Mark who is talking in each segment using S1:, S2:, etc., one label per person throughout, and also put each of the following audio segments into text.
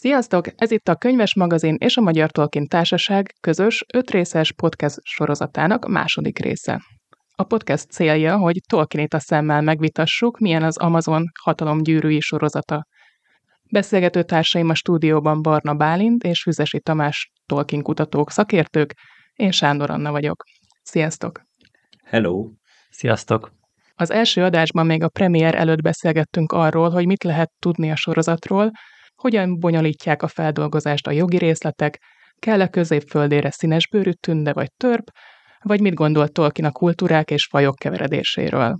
S1: Sziasztok! Ez itt a Könyves Magazin és a Magyar Tolkien Társaság közös ötrészes podcast sorozatának második része. A podcast célja, hogy Tolkienét a szemmel megvitassuk, milyen az Amazon hatalomgyűrűi sorozata. Beszélgető társaim a stúdióban Barna Bálint és Füzesi Tamás Tolkien kutatók, szakértők, én Sándor Anna vagyok. Sziasztok!
S2: Hello!
S3: Sziasztok!
S1: Az első adásban még a premier előtt beszélgettünk arról, hogy mit lehet tudni a sorozatról, hogyan bonyolítják a feldolgozást a jogi részletek, kell-e középföldére színesbőrű tünde vagy törp, vagy mit gondolt Tolkien a kultúrák és fajok keveredéséről.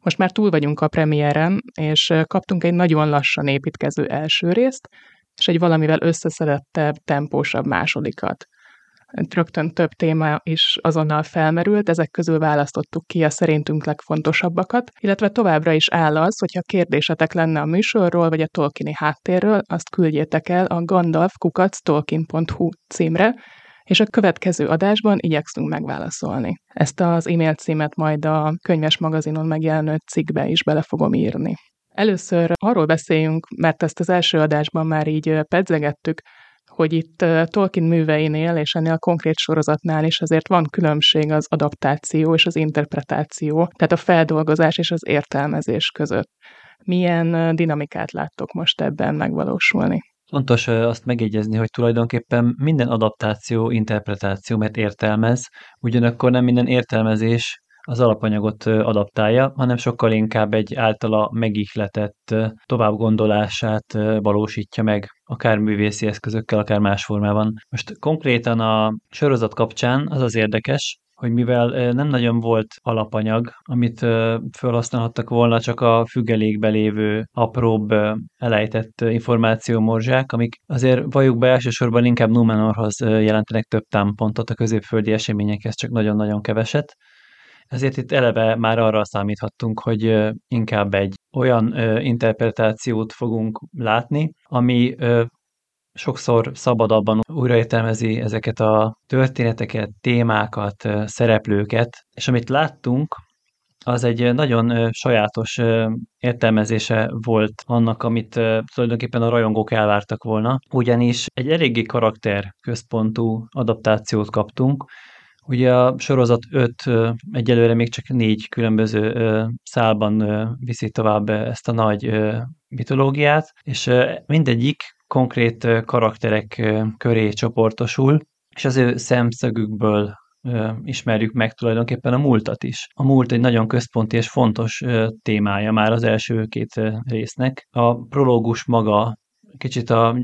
S1: Most már túl vagyunk a premiéren, és kaptunk egy nagyon lassan építkező első részt, és egy valamivel összeszedettebb, tempósabb másodikat rögtön több téma is azonnal felmerült, ezek közül választottuk ki a szerintünk legfontosabbakat, illetve továbbra is áll az, hogyha kérdésetek lenne a műsorról vagy a Tolkieni háttérről, azt küldjétek el a gandalfkukactolkien.hu címre, és a következő adásban igyekszünk megválaszolni. Ezt az e-mail címet majd a könyves magazinon megjelenő cikkbe is bele fogom írni. Először arról beszéljünk, mert ezt az első adásban már így pedzegettük, hogy itt Tolkien műveinél és ennél a konkrét sorozatnál is azért van különbség az adaptáció és az interpretáció, tehát a feldolgozás és az értelmezés között. Milyen dinamikát láttok most ebben megvalósulni?
S3: Fontos azt megjegyezni, hogy tulajdonképpen minden adaptáció interpretáció, mert értelmez, ugyanakkor nem minden értelmezés az alapanyagot adaptálja, hanem sokkal inkább egy általa megihletett továbbgondolását valósítja meg, akár művészi eszközökkel, akár más formában. Most konkrétan a sorozat kapcsán az az érdekes, hogy mivel nem nagyon volt alapanyag, amit felhasználhattak volna, csak a függelékbe lévő apróbb elejtett információmorzsák, amik azért valljuk be elsősorban inkább Numenorhoz jelentenek több támpontot a középföldi eseményekhez, csak nagyon-nagyon keveset. Ezért itt eleve már arra számíthattunk, hogy inkább egy olyan interpretációt fogunk látni, ami sokszor szabadabban újraértelmezi ezeket a történeteket, témákat, szereplőket, és amit láttunk, az egy nagyon sajátos értelmezése volt annak, amit tulajdonképpen a rajongók elvártak volna, ugyanis egy eléggé karakter központú adaptációt kaptunk, Ugye a sorozat 5 egyelőre még csak négy különböző szálban viszi tovább ezt a nagy mitológiát, és mindegyik konkrét karakterek köré csoportosul, és az ő szemszögükből ismerjük meg tulajdonképpen a múltat is. A múlt egy nagyon központi és fontos témája már az első két résznek. A prológus maga kicsit a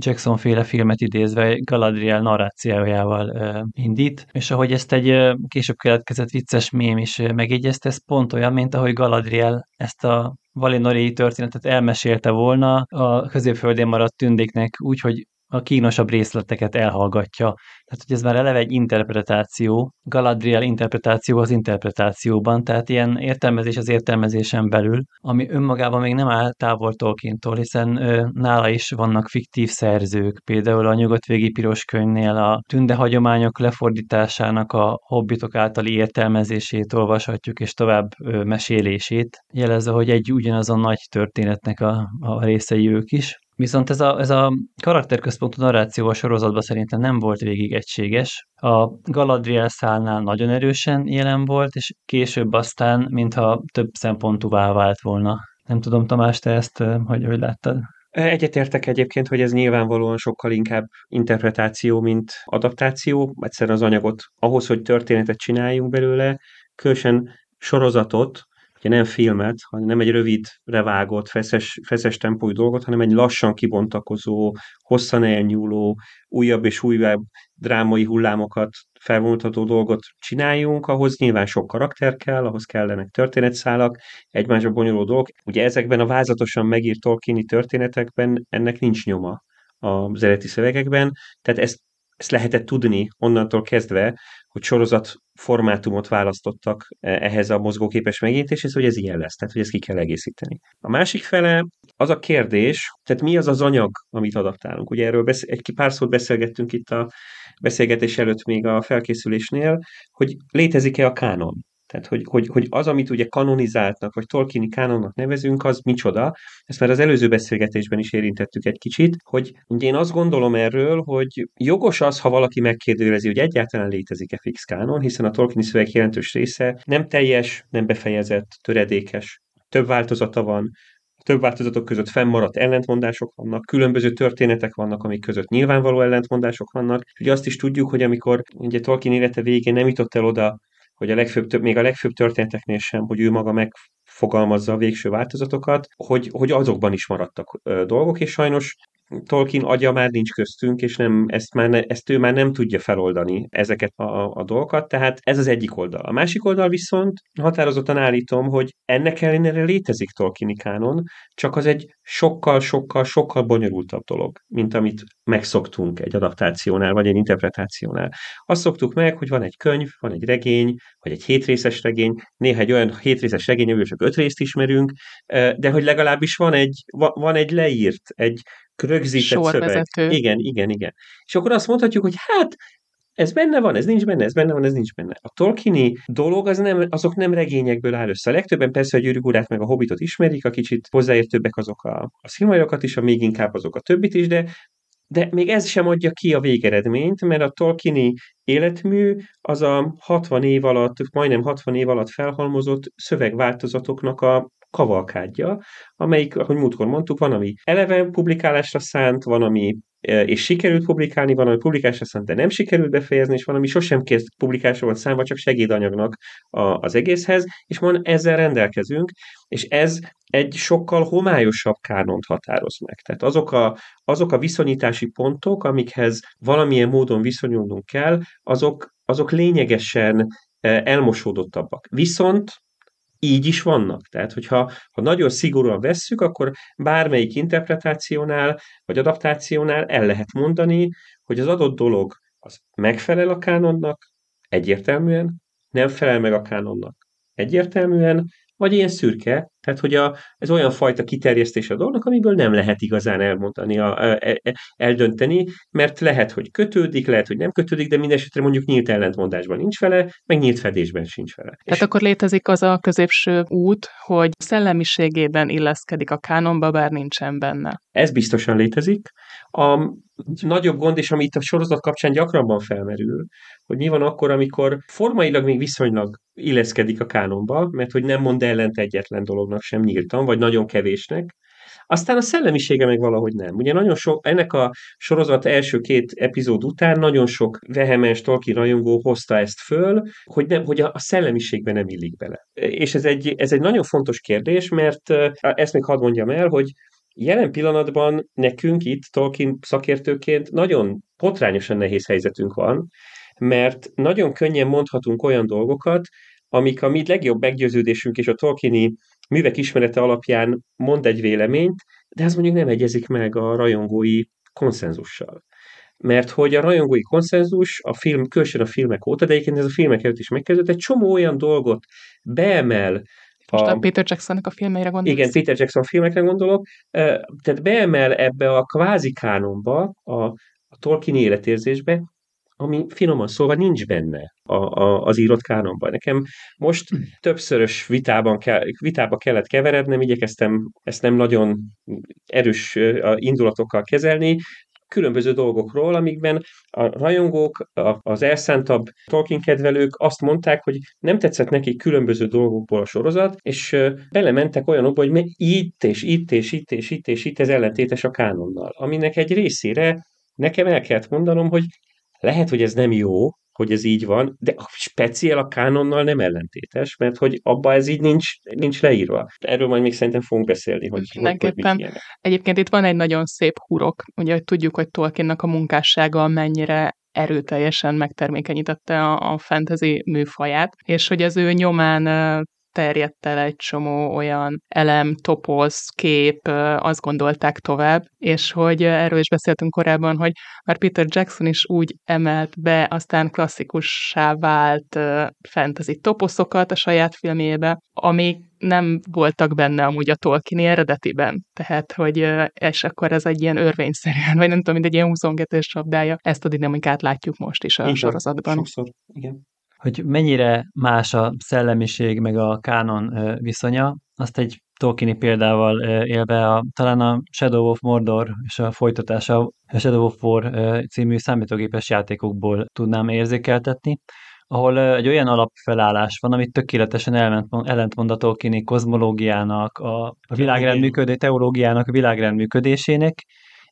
S3: Jackson féle filmet idézve Galadriel narrációjával indít, és ahogy ezt egy később keletkezett vicces mém is uh, megjegyezte, ez pont olyan, mint ahogy Galadriel ezt a Valinori történetet elmesélte volna a középföldén maradt tündéknek úgy, hogy a kínosabb részleteket elhallgatja. Tehát, hogy ez már eleve egy interpretáció, Galadriel interpretáció az interpretációban, tehát ilyen értelmezés az értelmezésen belül, ami önmagában még nem áll távol Tolkientól, hiszen ö, nála is vannak fiktív szerzők, például a Nyugatvégi Piros könyvnél a tünde hagyományok lefordításának a hobbitok általi értelmezését olvashatjuk, és tovább ö, mesélését, jelezze, hogy egy ugyanazon nagy történetnek a, a részei ők is. Viszont ez a, ez a karakterközpontú narráció a sorozatban szerintem nem volt végig egységes. A Galadriel szálnál nagyon erősen jelen volt, és később aztán, mintha több szempontúvá vált volna. Nem tudom, Tamás, te ezt hogy, hogy láttad?
S2: Egyetértek egyébként, hogy ez nyilvánvalóan sokkal inkább interpretáció, mint adaptáció. Egyszerűen az anyagot ahhoz, hogy történetet csináljunk belőle, különösen sorozatot, ugye nem filmet, hanem nem egy rövidre vágott, feszes, feszes tempói dolgot, hanem egy lassan kibontakozó, hosszan elnyúló, újabb és újabb drámai hullámokat felvonultató dolgot csináljunk, ahhoz nyilván sok karakter kell, ahhoz kellenek történetszálak, egymásra bonyoló dolgok. Ugye ezekben a vázatosan megírt Tolkieni történetekben ennek nincs nyoma az eredeti szövegekben, tehát ezt ezt lehetett tudni onnantól kezdve, hogy sorozat formátumot választottak e, ehhez a mozgóképes megértéshez, hogy ez ilyen lesz, tehát hogy ezt ki kell egészíteni. A másik fele az a kérdés, tehát mi az az anyag, amit adaptálunk. Ugye erről besz- egy pár szót beszélgettünk itt a beszélgetés előtt még a felkészülésnél, hogy létezik-e a kánon. Tehát, hogy, hogy, hogy az, amit ugye kanonizáltnak, vagy Tolkieni kánonnak nevezünk, az micsoda. Ezt már az előző beszélgetésben is érintettük egy kicsit, hogy ugye én azt gondolom erről, hogy jogos az, ha valaki megkérdőjelezi, hogy egyáltalán létezik-e fix kánon, hiszen a Tolkieni szöveg jelentős része nem teljes, nem befejezett, töredékes. Több változata van, több változatok között fennmaradt ellentmondások vannak, különböző történetek vannak, amik között nyilvánvaló ellentmondások vannak. Ugye azt is tudjuk, hogy amikor ugye Tolkien élete végén nem jutott el oda, hogy a legfőbb, még a legfőbb történeteknél sem, hogy ő maga megfogalmazza a végső változatokat, hogy, hogy azokban is maradtak dolgok, és sajnos Tolkien agya már nincs köztünk, és nem, ezt, már ne, ezt ő már nem tudja feloldani ezeket a, a dolgokat, tehát ez az egyik oldal. A másik oldal viszont határozottan állítom, hogy ennek ellenére létezik Tolkieni kánon, csak az egy sokkal, sokkal, sokkal bonyolultabb dolog, mint amit megszoktunk egy adaptációnál, vagy egy interpretációnál. Azt szoktuk meg, hogy van egy könyv, van egy regény, vagy egy hétrészes regény, néha egy olyan hétrészes regény, amivel csak öt részt ismerünk, de hogy legalábbis van egy, van egy leírt, egy rögzített
S1: Sorvezető.
S2: szöveg. Igen, igen, igen. És akkor azt mondhatjuk, hogy hát ez benne van, ez nincs benne, ez benne van, ez nincs benne. A Tolkieni dolog az nem, azok nem regényekből áll össze. A legtöbben persze a Gyűrűk urát meg a Hobbitot ismerik, a kicsit hozzáértőbbek azok a, a szilmajokat is, a még inkább azok a többit is, de de még ez sem adja ki a végeredményt, mert a Tolkieni életmű az a 60 év alatt, majdnem 60 év alatt felhalmozott szövegváltozatoknak a kavalkádja, amelyik, ahogy múltkor mondtuk, van, ami eleve publikálásra szánt, van, ami e, és sikerült publikálni, van, ami publikálásra szánt, de nem sikerült befejezni, és van, ami sosem kezd publikálásra van számva, csak segédanyagnak a, az egészhez, és van ezzel rendelkezünk, és ez egy sokkal homályosabb kánont határoz meg. Tehát azok a, azok a viszonyítási pontok, amikhez valamilyen módon viszonyulnunk kell, azok, azok lényegesen e, elmosódottabbak. Viszont így is vannak. Tehát, hogyha ha nagyon szigorúan vesszük, akkor bármelyik interpretációnál vagy adaptációnál el lehet mondani, hogy az adott dolog az megfelel a kánonnak egyértelműen, nem felel meg a kánonnak egyértelműen, vagy ilyen szürke, tehát hogy a, ez olyan fajta kiterjesztés a dolognak, amiből nem lehet igazán elmondani, a, a, a, eldönteni, mert lehet, hogy kötődik, lehet, hogy nem kötődik, de mindesetre mondjuk nyílt ellentmondásban nincs vele, meg nyílt fedésben sincs vele.
S1: Tehát És akkor létezik az a középső út, hogy szellemiségében illeszkedik a kánonba, bár nincsen benne.
S2: Ez biztosan létezik. A nagyobb gond, és ami itt a sorozat kapcsán gyakrabban felmerül, hogy mi van akkor, amikor formailag még viszonylag illeszkedik a kánonba, mert hogy nem mond ellent egyetlen dolognak sem nyíltan, vagy nagyon kevésnek, aztán a szellemisége meg valahogy nem. Ugye nagyon sok, ennek a sorozat első két epizód után nagyon sok vehemens Tolkien rajongó hozta ezt föl, hogy, nem, hogy a, a szellemiségbe nem illik bele. És ez egy, ez egy nagyon fontos kérdés, mert ezt még hadd mondjam el, hogy Jelen pillanatban nekünk itt Tolkien szakértőként nagyon potrányosan nehéz helyzetünk van, mert nagyon könnyen mondhatunk olyan dolgokat, amik a mi legjobb meggyőződésünk és a Tolkieni művek ismerete alapján mond egy véleményt, de ez mondjuk nem egyezik meg a rajongói konszenzussal. Mert hogy a rajongói konszenzus a film, különösen a filmek óta, de egyébként ez a filmek előtt is megkezdődött, egy csomó olyan dolgot beemel
S1: most a, a Peter Jacksonnak a filmeire gondolok?
S2: Igen, Peter Jackson filmekre gondolok. Tehát beemel ebbe a kvázi kánonba, a, a Tolkien életérzésbe, ami finoman szólva nincs benne a, a, az írott kánonban. Nekem most többszörös vitában ke, vitába kellett keverednem, igyekeztem ezt nem nagyon erős indulatokkal kezelni, különböző dolgokról, amikben a rajongók, az elszántabb Tolkien kedvelők azt mondták, hogy nem tetszett nekik különböző dolgokból a sorozat, és belementek olyanokba, hogy itt és itt és itt és itt és itt ez ellentétes a kánonnal, aminek egy részére nekem el kellett mondanom, hogy lehet, hogy ez nem jó, hogy ez így van, de a speciál a kánonnal nem ellentétes, mert hogy abba ez így nincs, nincs leírva. Erről majd még szerintem fogunk beszélni, hogy,
S1: Mindenképpen.
S2: hogy,
S1: Egyébként itt van egy nagyon szép hurok, ugye hogy tudjuk, hogy Tolkiennak a munkássága mennyire erőteljesen megtermékenyítette a, a fantasy műfaját, és hogy az ő nyomán terjedt el egy csomó olyan elem, topoz, kép, azt gondolták tovább, és hogy erről is beszéltünk korábban, hogy már Peter Jackson is úgy emelt be, aztán klasszikussá vált fantasy toposzokat a saját filmjébe, amik nem voltak benne amúgy a Tolkien eredetiben. Tehát, hogy és akkor ez egy ilyen örvényszerűen, vagy nem tudom, mint egy ilyen 22-es csapdája, ezt a dinamikát látjuk most is a
S2: Így
S1: sorozatban.
S2: Sokszor, igen.
S3: Hogy mennyire más a szellemiség meg a kánon viszonya, azt egy Tolkieni példával élve a, talán a Shadow of Mordor és a folytatása a Shadow of War című számítógépes játékokból tudnám érzékeltetni, ahol egy olyan alapfelállás van, amit tökéletesen ellentmond a Tolkieni kozmológiának, a, világrend működő, teológiának, a világrend működésének,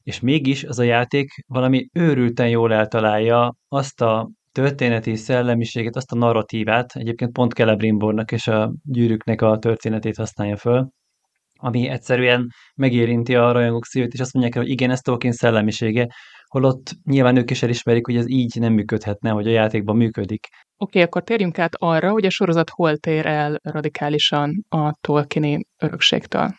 S3: és mégis az a játék valami őrülten jól eltalálja azt a történeti szellemiséget, azt a narratívát, egyébként pont Celebrimbornak és a gyűrűknek a történetét használja föl, ami egyszerűen megérinti a rajongók szívét, és azt mondják el, hogy igen, ez Tolkien szellemisége, holott nyilván ők is elismerik, hogy ez így nem működhetne, hogy a játékban működik.
S1: Oké, okay, akkor térjünk át arra, hogy a sorozat hol tér el radikálisan a Tolkieni örökségtől.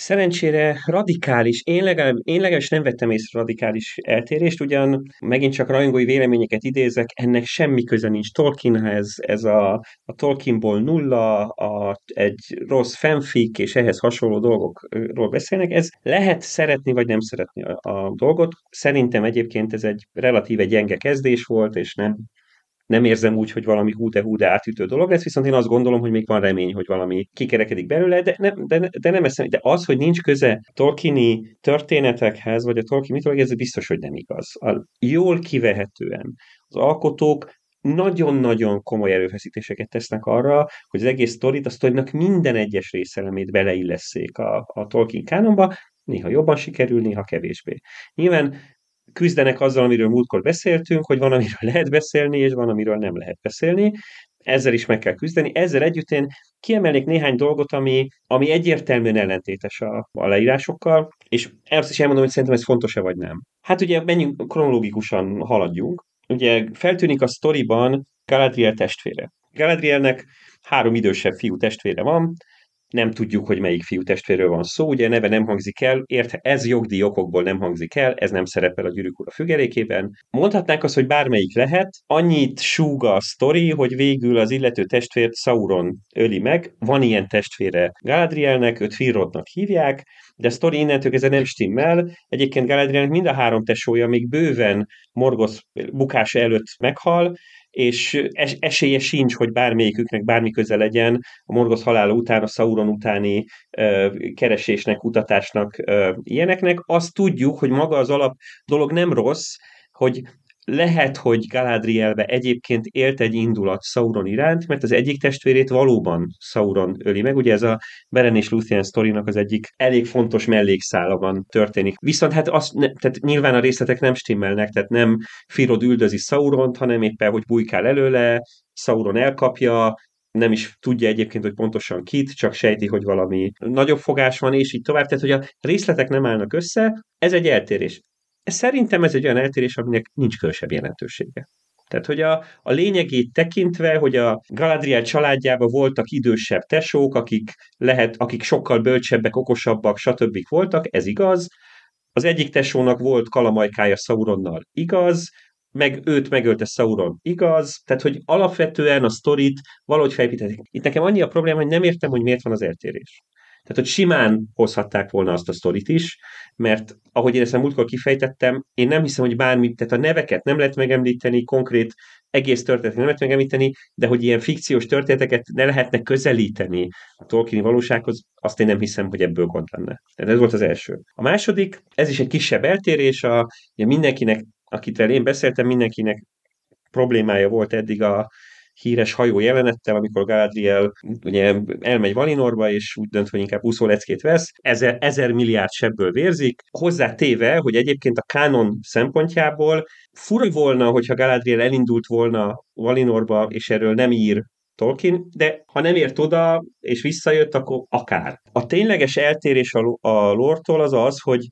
S2: Szerencsére radikális, én legalább, én legalábbis nem vettem észre radikális eltérést, ugyan megint csak rajongói véleményeket idézek, ennek semmi köze nincs Tolkienhez, ez a, a Tolkienból nulla, a, egy rossz fanfic és ehhez hasonló dolgokról beszélnek, ez lehet szeretni vagy nem szeretni a, a dolgot. Szerintem egyébként ez egy relatíve gyenge kezdés volt, és nem nem érzem úgy, hogy valami hú de hú de átütő dolog lesz, viszont én azt gondolom, hogy még van remény, hogy valami kikerekedik belőle, de, nem, de, de nem eszem, de az, hogy nincs köze Tolkieni történetekhez, vagy a Tolkien mitológia, ez biztos, hogy nem igaz. A, jól kivehetően az alkotók nagyon-nagyon komoly erőfeszítéseket tesznek arra, hogy az egész sztorit, a sztorinak minden egyes részelemét beleillesszék a, a Tolkien kánonba, néha jobban sikerül, néha kevésbé. Nyilván küzdenek azzal, amiről múltkor beszéltünk, hogy van, amiről lehet beszélni, és van, amiről nem lehet beszélni. Ezzel is meg kell küzdeni. Ezzel együtt én kiemelnék néhány dolgot, ami, ami egyértelműen ellentétes a, a leírásokkal, és ezt is elmondom, hogy szerintem ez fontos-e vagy nem. Hát ugye menjünk, kronológikusan haladjunk. Ugye feltűnik a sztoriban Galadriel testvére. Galadrielnek három idősebb fiú testvére van, nem tudjuk, hogy melyik fiú testvérről van szó, ugye neve nem hangzik el, érte ez jogdi okokból nem hangzik el, ez nem szerepel a gyűrűk ura függelékében. Mondhatnánk azt, hogy bármelyik lehet, annyit súga a sztori, hogy végül az illető testvért Sauron öli meg, van ilyen testvére Galadrielnek, őt Firrodnak hívják, de a sztori innentől kezdve nem stimmel. Egyébként Galadrielnek mind a három tesója még bőven Morgoth bukása előtt meghal, és es- esélye sincs, hogy bármelyiküknek bármi köze legyen a Morgoth halála után, a Sauron utáni ö, keresésnek, kutatásnak, ö, ilyeneknek. Azt tudjuk, hogy maga az alap dolog nem rossz, hogy lehet, hogy Galadrielbe egyébként élt egy indulat Sauron iránt, mert az egyik testvérét valóban Sauron öli meg. Ugye ez a Beren és Luthien sztorinak az egyik elég fontos mellékszálában történik. Viszont hát azt, ne, tehát nyilván a részletek nem stimmelnek, tehát nem Firod üldözi Sauront, hanem éppen, hogy bujkál előle, Sauron elkapja, nem is tudja egyébként, hogy pontosan kit, csak sejti, hogy valami nagyobb fogás van, és így tovább. Tehát, hogy a részletek nem állnak össze, ez egy eltérés. Szerintem ez egy olyan eltérés, aminek nincs különösebb jelentősége. Tehát, hogy a, a lényegét tekintve, hogy a Galadriel családjában voltak idősebb tesók, akik, lehet, akik sokkal bölcsebbek, okosabbak, stb. voltak, ez igaz. Az egyik tesónak volt kalamajkája Sauronnal, igaz, meg őt megölte Sauron, igaz? Tehát, hogy alapvetően a sztorit valahogy felépítették. Itt nekem annyi a probléma, hogy nem értem, hogy miért van az eltérés. Tehát, hogy simán hozhatták volna azt a sztorit is, mert ahogy én ezt a múltkor kifejtettem, én nem hiszem, hogy bármi, tehát a neveket nem lehet megemlíteni, konkrét egész történetet nem lehet megemlíteni, de hogy ilyen fikciós történeteket ne lehetne közelíteni a Tolkieni valósághoz, azt én nem hiszem, hogy ebből gond lenne. Tehát ez volt az első. A második, ez is egy kisebb eltérés, a, ugye mindenkinek, akitől én beszéltem, mindenkinek problémája volt eddig a híres hajó jelenettel, amikor Galadriel ugye elmegy Valinorba, és úgy dönt, hogy inkább úszóleckét vesz, ezer, ezer milliárd sebből vérzik, hozzá téve, hogy egyébként a kánon szempontjából fura volna, hogyha Galadriel elindult volna Valinorba, és erről nem ír Tolkien, de ha nem ért oda, és visszajött, akkor akár. A tényleges eltérés a, a lortól az az, hogy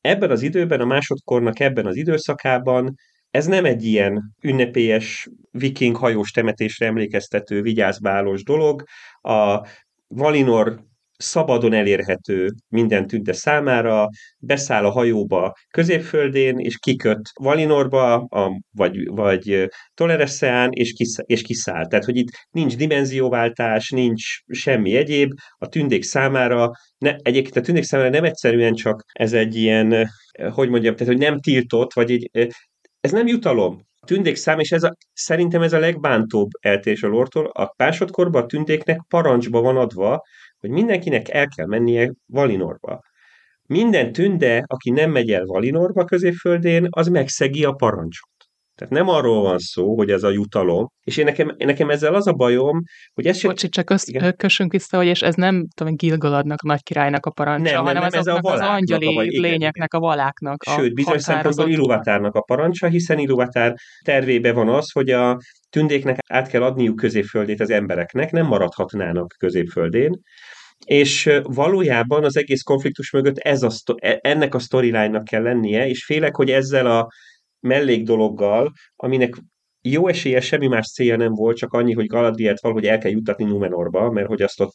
S2: ebben az időben, a másodkornak ebben az időszakában ez nem egy ilyen ünnepélyes viking hajós temetésre emlékeztető vigyázbálós dolog. A Valinor szabadon elérhető minden tünte számára, beszáll a hajóba középföldén, és kiköt Valinorba, a, vagy, vagy Tolereszeán, és, kisz, és kiszáll. Tehát, hogy itt nincs dimenzióváltás, nincs semmi egyéb, a tündék számára, ne, egyébként a tündék számára nem egyszerűen csak ez egy ilyen, hogy mondjam, tehát, hogy nem tiltott, vagy egy ez nem jutalom. tündék szám, és ez a, szerintem ez a legbántóbb eltérés a lortól, a másodkorban a tündéknek parancsba van adva, hogy mindenkinek el kell mennie Valinorba. Minden tünde, aki nem megy el Valinorba középföldén, az megszegi a parancsot. Tehát nem arról van szó, hogy ez a jutalom, és én nekem, én nekem ezzel az a bajom, hogy ez.
S1: Bocsi, csak azt igen. kössünk vissza, hogy és ez nem tudom, Gilgaladnak, a nagy királynak a parancsa, nem, hanem nem, ez a az angyali a, lényeknek, a valáknak
S2: Sőt, bizonyos szempontból Iluvatárnak a parancsa, hiszen Iluvatár tervébe van az, hogy a tündéknek át kell adniuk középföldét az embereknek, nem maradhatnának középföldén, és valójában az egész konfliktus mögött ez a, e, ennek a storyline-nak kell lennie, és félek, hogy ezzel a mellék dologgal, aminek jó esélye semmi más célja nem volt, csak annyi, hogy Galadrielt valahogy el kell juttatni Numenorba, mert hogy azt ott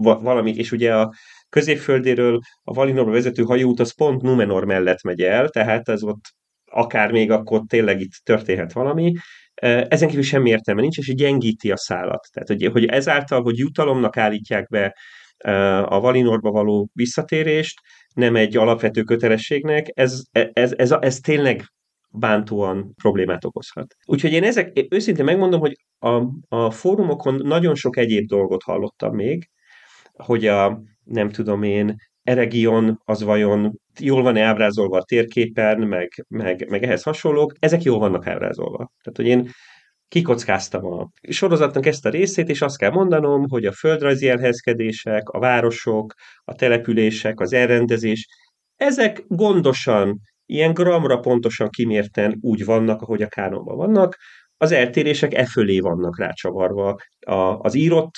S2: valami, és ugye a középföldéről a Valinorba vezető hajóút az pont Numenor mellett megy el, tehát ez ott akár még akkor tényleg itt történhet valami. Ezen kívül semmi értelme nincs, és gyengíti a szálat. Tehát, hogy, hogy ezáltal, hogy jutalomnak állítják be a Valinorba való visszatérést, nem egy alapvető kötelességnek, ez, ez, ez, ez, ez tényleg bántóan problémát okozhat. Úgyhogy én ezek, őszintén megmondom, hogy a, a fórumokon nagyon sok egyéb dolgot hallottam még, hogy a, nem tudom én, Eregion az vajon jól van-e ábrázolva a térképen, meg, meg, meg ehhez hasonlók, ezek jól vannak ábrázolva. Tehát, hogy én kikockáztam a sorozatnak ezt a részét, és azt kell mondanom, hogy a földrajzi elhelyezkedések, a városok, a települések, az elrendezés, ezek gondosan ilyen gramra pontosan kimérten úgy vannak, ahogy a kánonban vannak, az eltérések e fölé vannak rácsavarva. A, az írott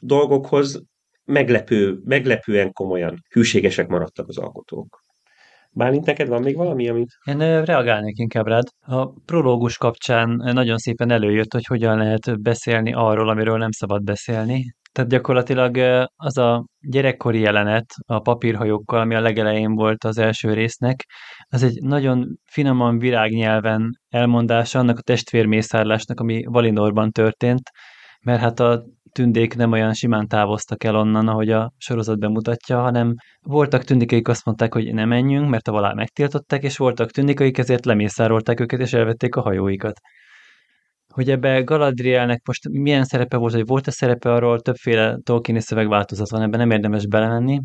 S2: dolgokhoz meglepő, meglepően komolyan hűségesek maradtak az alkotók. Bálint, neked van még valami, amit...
S3: Én reagálnék inkább rád. A prológus kapcsán nagyon szépen előjött, hogy hogyan lehet beszélni arról, amiről nem szabad beszélni. Tehát gyakorlatilag az a gyerekkori jelenet a papírhajókkal, ami a legelején volt az első résznek, az egy nagyon finoman virágnyelven elmondása annak a testvérmészárlásnak, ami Valinorban történt, mert hát a tündék nem olyan simán távoztak el onnan, ahogy a sorozat bemutatja, hanem voltak tündék, akik azt mondták, hogy ne menjünk, mert a valá megtiltották, és voltak tündék, akik ezért lemészárolták őket, és elvették a hajóikat hogy ebbe Galadrielnek most milyen szerepe volt, vagy volt a szerepe, arról többféle Tolkieni szövegváltozat van, ebben nem érdemes belemenni,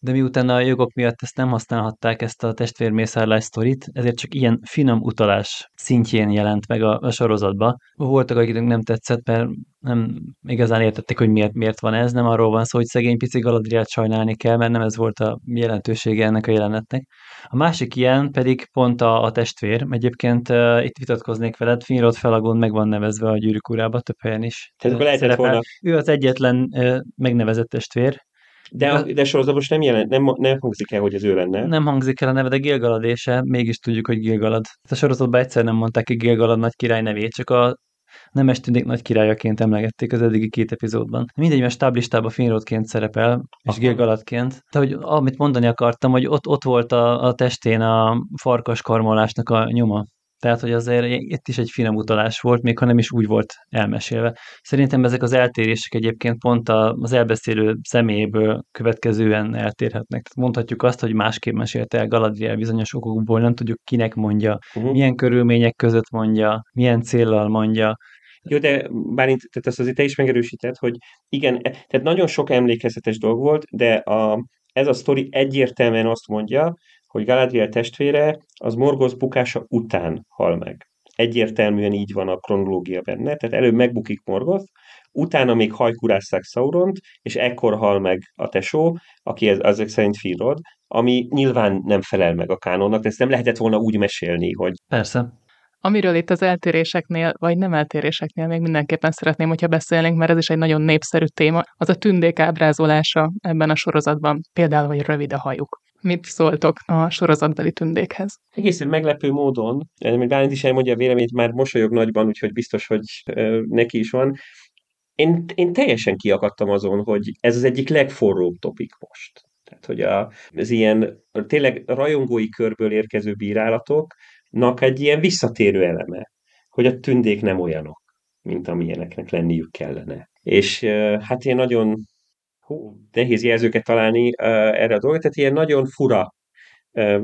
S3: de miután a jogok miatt ezt nem használhatták, ezt a testvérmészárlás sztorit, ezért csak ilyen finom utalás szintjén jelent meg a, a sorozatba. Voltak, akiknek nem tetszett, mert nem igazán értették, hogy miért, miért van ez, nem arról van szó, hogy szegény pici Galadriát sajnálni kell, mert nem ez volt a jelentősége ennek a jelenetnek. A másik ilyen pedig pont a, a testvér. Egyébként uh, itt vitatkoznék veled, Finrod Felagon meg van nevezve a gyűrűk urába, több helyen is.
S2: Tehát akkor lehetett volna.
S3: Ő az egyetlen uh, megnevezett testvér,
S2: de, a, de sorozatban most nem, jelent, nem, nem hangzik el, hogy ez ő lenne.
S3: Nem hangzik el a neve, de Gilgaladése, mégis tudjuk, hogy Gilgalad. A sorozatban egyszer nem mondták ki Gilgalad nagy király nevét, csak a Nemes tűnik nagy királyaként emlegették az eddigi két epizódban. Mindegy, mert stáblistában Finrodként szerepel, és Aha. Gilgaladként. De hogy amit mondani akartam, hogy ott, ott volt a, a testén a farkas karmolásnak a nyoma. Tehát, hogy azért itt is egy finom utalás volt, még ha nem is úgy volt elmesélve. Szerintem ezek az eltérések egyébként pont az elbeszélő személyéből következően eltérhetnek. Tehát mondhatjuk azt, hogy másképp mesélte el Galadriel bizonyos okokból, nem tudjuk kinek mondja, uh-huh. milyen körülmények között mondja, milyen céllal mondja.
S2: Jó, de bárint, tehát ezt azért te is megerősített, hogy igen, e, tehát nagyon sok emlékezetes dolg volt, de a, ez a sztori egyértelműen azt mondja, hogy Galadriel testvére az Morgoth bukása után hal meg. Egyértelműen így van a kronológia benne, tehát előbb megbukik Morgoth, utána még hajkurásszák Sauront, és ekkor hal meg a tesó, aki ez, ezek szerint Finrod, ami nyilván nem felel meg a kánonnak, de ezt nem lehetett volna úgy mesélni, hogy...
S3: Persze.
S1: Amiről itt az eltéréseknél, vagy nem eltéréseknél még mindenképpen szeretném, hogyha beszélnénk, mert ez is egy nagyon népszerű téma, az a tündék ábrázolása ebben a sorozatban, például, hogy rövid a hajuk. Mit szóltok a sorozatbeli tündékhez?
S2: Egészen meglepő módon, mert Bálint is elmondja a véleményt, már mosolyog nagyban, úgyhogy biztos, hogy neki is van. Én, én teljesen kiakadtam azon, hogy ez az egyik legforróbb topik most. Tehát, hogy a, az ilyen tényleg rajongói körből érkező bírálatoknak egy ilyen visszatérő eleme, hogy a tündék nem olyanok, mint amilyeneknek lenniük kellene. És hát én nagyon hú, nehéz jelzőket találni uh, erre a dolgot, tehát ilyen nagyon fura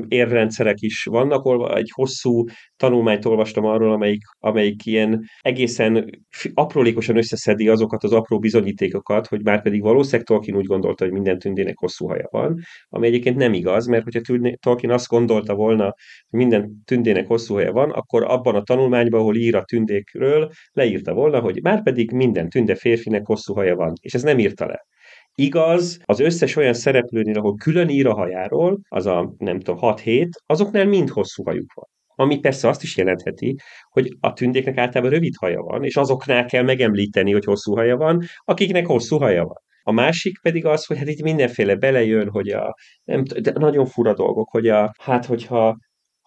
S2: érrendszerek is vannak, egy hosszú tanulmányt olvastam arról, amelyik, amelyik ilyen egészen aprólékosan összeszedi azokat az apró bizonyítékokat, hogy már pedig valószínűleg Tolkien úgy gondolta, hogy minden tündének hosszú haja van, ami egyébként nem igaz, mert hogyha Tolkien azt gondolta volna, hogy minden tündének hosszú haja van, akkor abban a tanulmányban, ahol ír a tündékről, leírta volna, hogy már pedig minden tünde férfinek hosszú haja van, és ez nem írta le. Igaz, az összes olyan szereplőnél, ahol külön ír a hajáról, az a nem tudom, 6-7, azoknál mind hosszú hajuk van. Ami persze azt is jelentheti, hogy a tündéknek általában rövid haja van, és azoknál kell megemlíteni, hogy hosszú haja van, akiknek hosszú haja van. A másik pedig az, hogy hát itt mindenféle belejön, hogy a, nem, de nagyon fura dolgok, hogy a, hát hogyha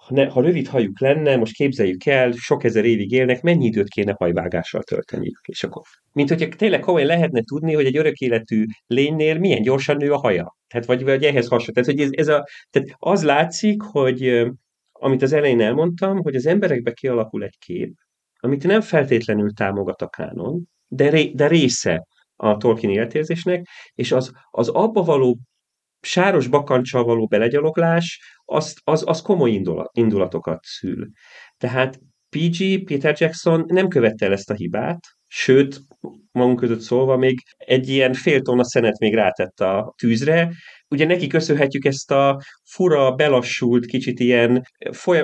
S2: ha, ne, ha rövid hajuk lenne, most képzeljük el, sok ezer évig élnek, mennyi időt kéne hajvágással tölteni. És akkor, mint hogyha tényleg komolyan lehetne tudni, hogy egy örök életű lénynél milyen gyorsan nő a haja. Tehát, vagy, vagy ehhez hasonló. Tehát, hogy ez, ez a, tehát az látszik, hogy amit az elején elmondtam, hogy az emberekbe kialakul egy kép, amit nem feltétlenül támogat a kánon, de, ré, de része a Tolkien életérzésnek, és az, az abba való sáros bakancsal való belegyaloglás, az, az, az komoly indulat, indulatokat szül. Tehát PG, Peter Jackson nem követte el ezt a hibát, sőt, magunk között szólva még egy ilyen fél tonna szenet még rátett a tűzre. Ugye neki köszönhetjük ezt a fura, belassult, kicsit ilyen,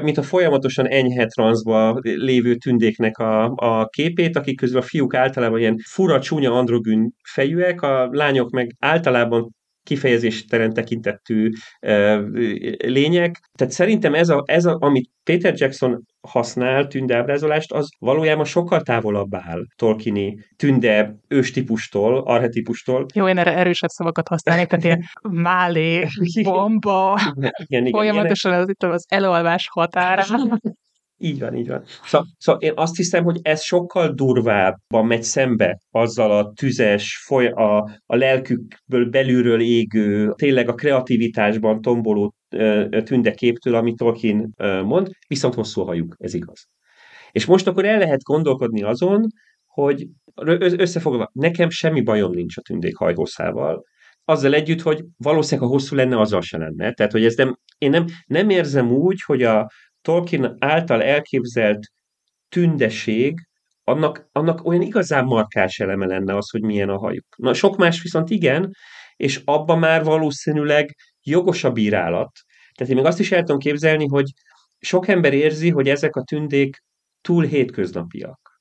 S2: mint a folyamatosan enyhe transzba lévő tündéknek a, a képét, akik közül a fiúk általában ilyen fura, csúnya androgyn fejűek, a lányok meg általában kifejezéstelen tekintetű lények. Tehát szerintem ez, a, ez a, amit Peter Jackson használ tündeábrázolást, az valójában sokkal távolabb áll Tolkieni tünde őstípustól, arhetipustól.
S1: Jó, én erre erősebb szavakat használnék, tehát ilyen málé, bomba, igen, igen, folyamatosan az, itt az elalvás határán.
S2: Így van, így van. Szóval, szóval én azt hiszem, hogy ez sokkal durvábban megy szembe azzal a tüzes, foly, a, a lelkükből belülről égő, tényleg a kreativitásban tomboló tündeképtől, amit Tolkien mond, viszont hosszú a hajuk, ez igaz. És most akkor el lehet gondolkodni azon, hogy összefoglalva, nekem semmi bajom nincs a tündék hajhosszával, azzal együtt, hogy valószínűleg, ha hosszú lenne, azzal se lenne. Tehát, hogy ez nem, én nem, nem érzem úgy, hogy a, Tolkien által elképzelt tündeség, annak, annak olyan igazán markás eleme lenne az, hogy milyen a hajuk. Na, sok más viszont igen, és abban már valószínűleg jogos a bírálat. Tehát én még azt is el tudom képzelni, hogy sok ember érzi, hogy ezek a tündék túl hétköznapiak.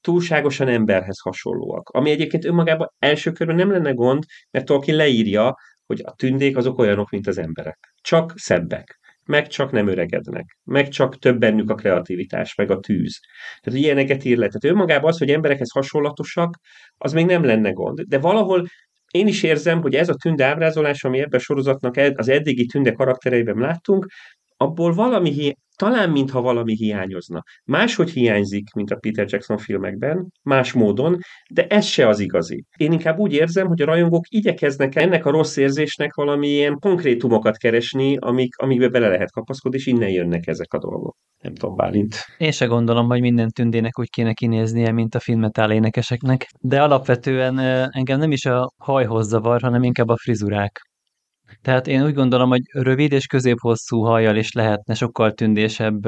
S2: Túlságosan emberhez hasonlóak. Ami egyébként önmagában első körben nem lenne gond, mert Tolkien leírja, hogy a tündék azok olyanok, mint az emberek. Csak szebbek meg csak nem öregednek, meg csak több bennük a kreativitás, meg a tűz. Tehát, hogy ilyeneket ír le. Tehát önmagában az, hogy emberekhez hasonlatosak, az még nem lenne gond. De valahol én is érzem, hogy ez a tünde ábrázolás, ami ebben a sorozatnak az eddigi tünde karaktereiben láttunk, abból valami, talán mintha valami hiányozna. Máshogy hiányzik, mint a Peter Jackson filmekben, más módon, de ez se az igazi. Én inkább úgy érzem, hogy a rajongók igyekeznek ennek a rossz érzésnek valami ilyen konkrétumokat keresni, amik, amikbe bele lehet kapaszkodni, és innen jönnek ezek a dolgok. Nem tudom, Bálint.
S3: Én se gondolom, hogy minden tündének úgy kéne kinéznie, mint a filmetál énekeseknek, de alapvetően engem nem is a hajhoz zavar, hanem inkább a frizurák. Tehát én úgy gondolom, hogy rövid és középhosszú hajjal is lehetne sokkal tündésebb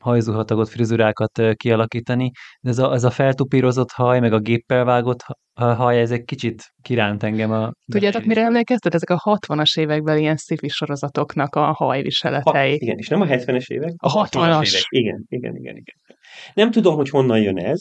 S3: hajzuhatagot, frizurákat kialakítani, de ez a, ez a feltupírozott haj, meg a géppel vágott haj, ez egy kicsit kiránt engem a...
S1: Tudjátok, mire emlékeztet? Ezek a 60-as években ilyen sci sorozatoknak a hajviseletei.
S2: Ha, igen, és nem a 70-es évek?
S1: A 60-as. Évek.
S2: Igen, igen, igen, igen. Nem tudom, hogy honnan jön ez.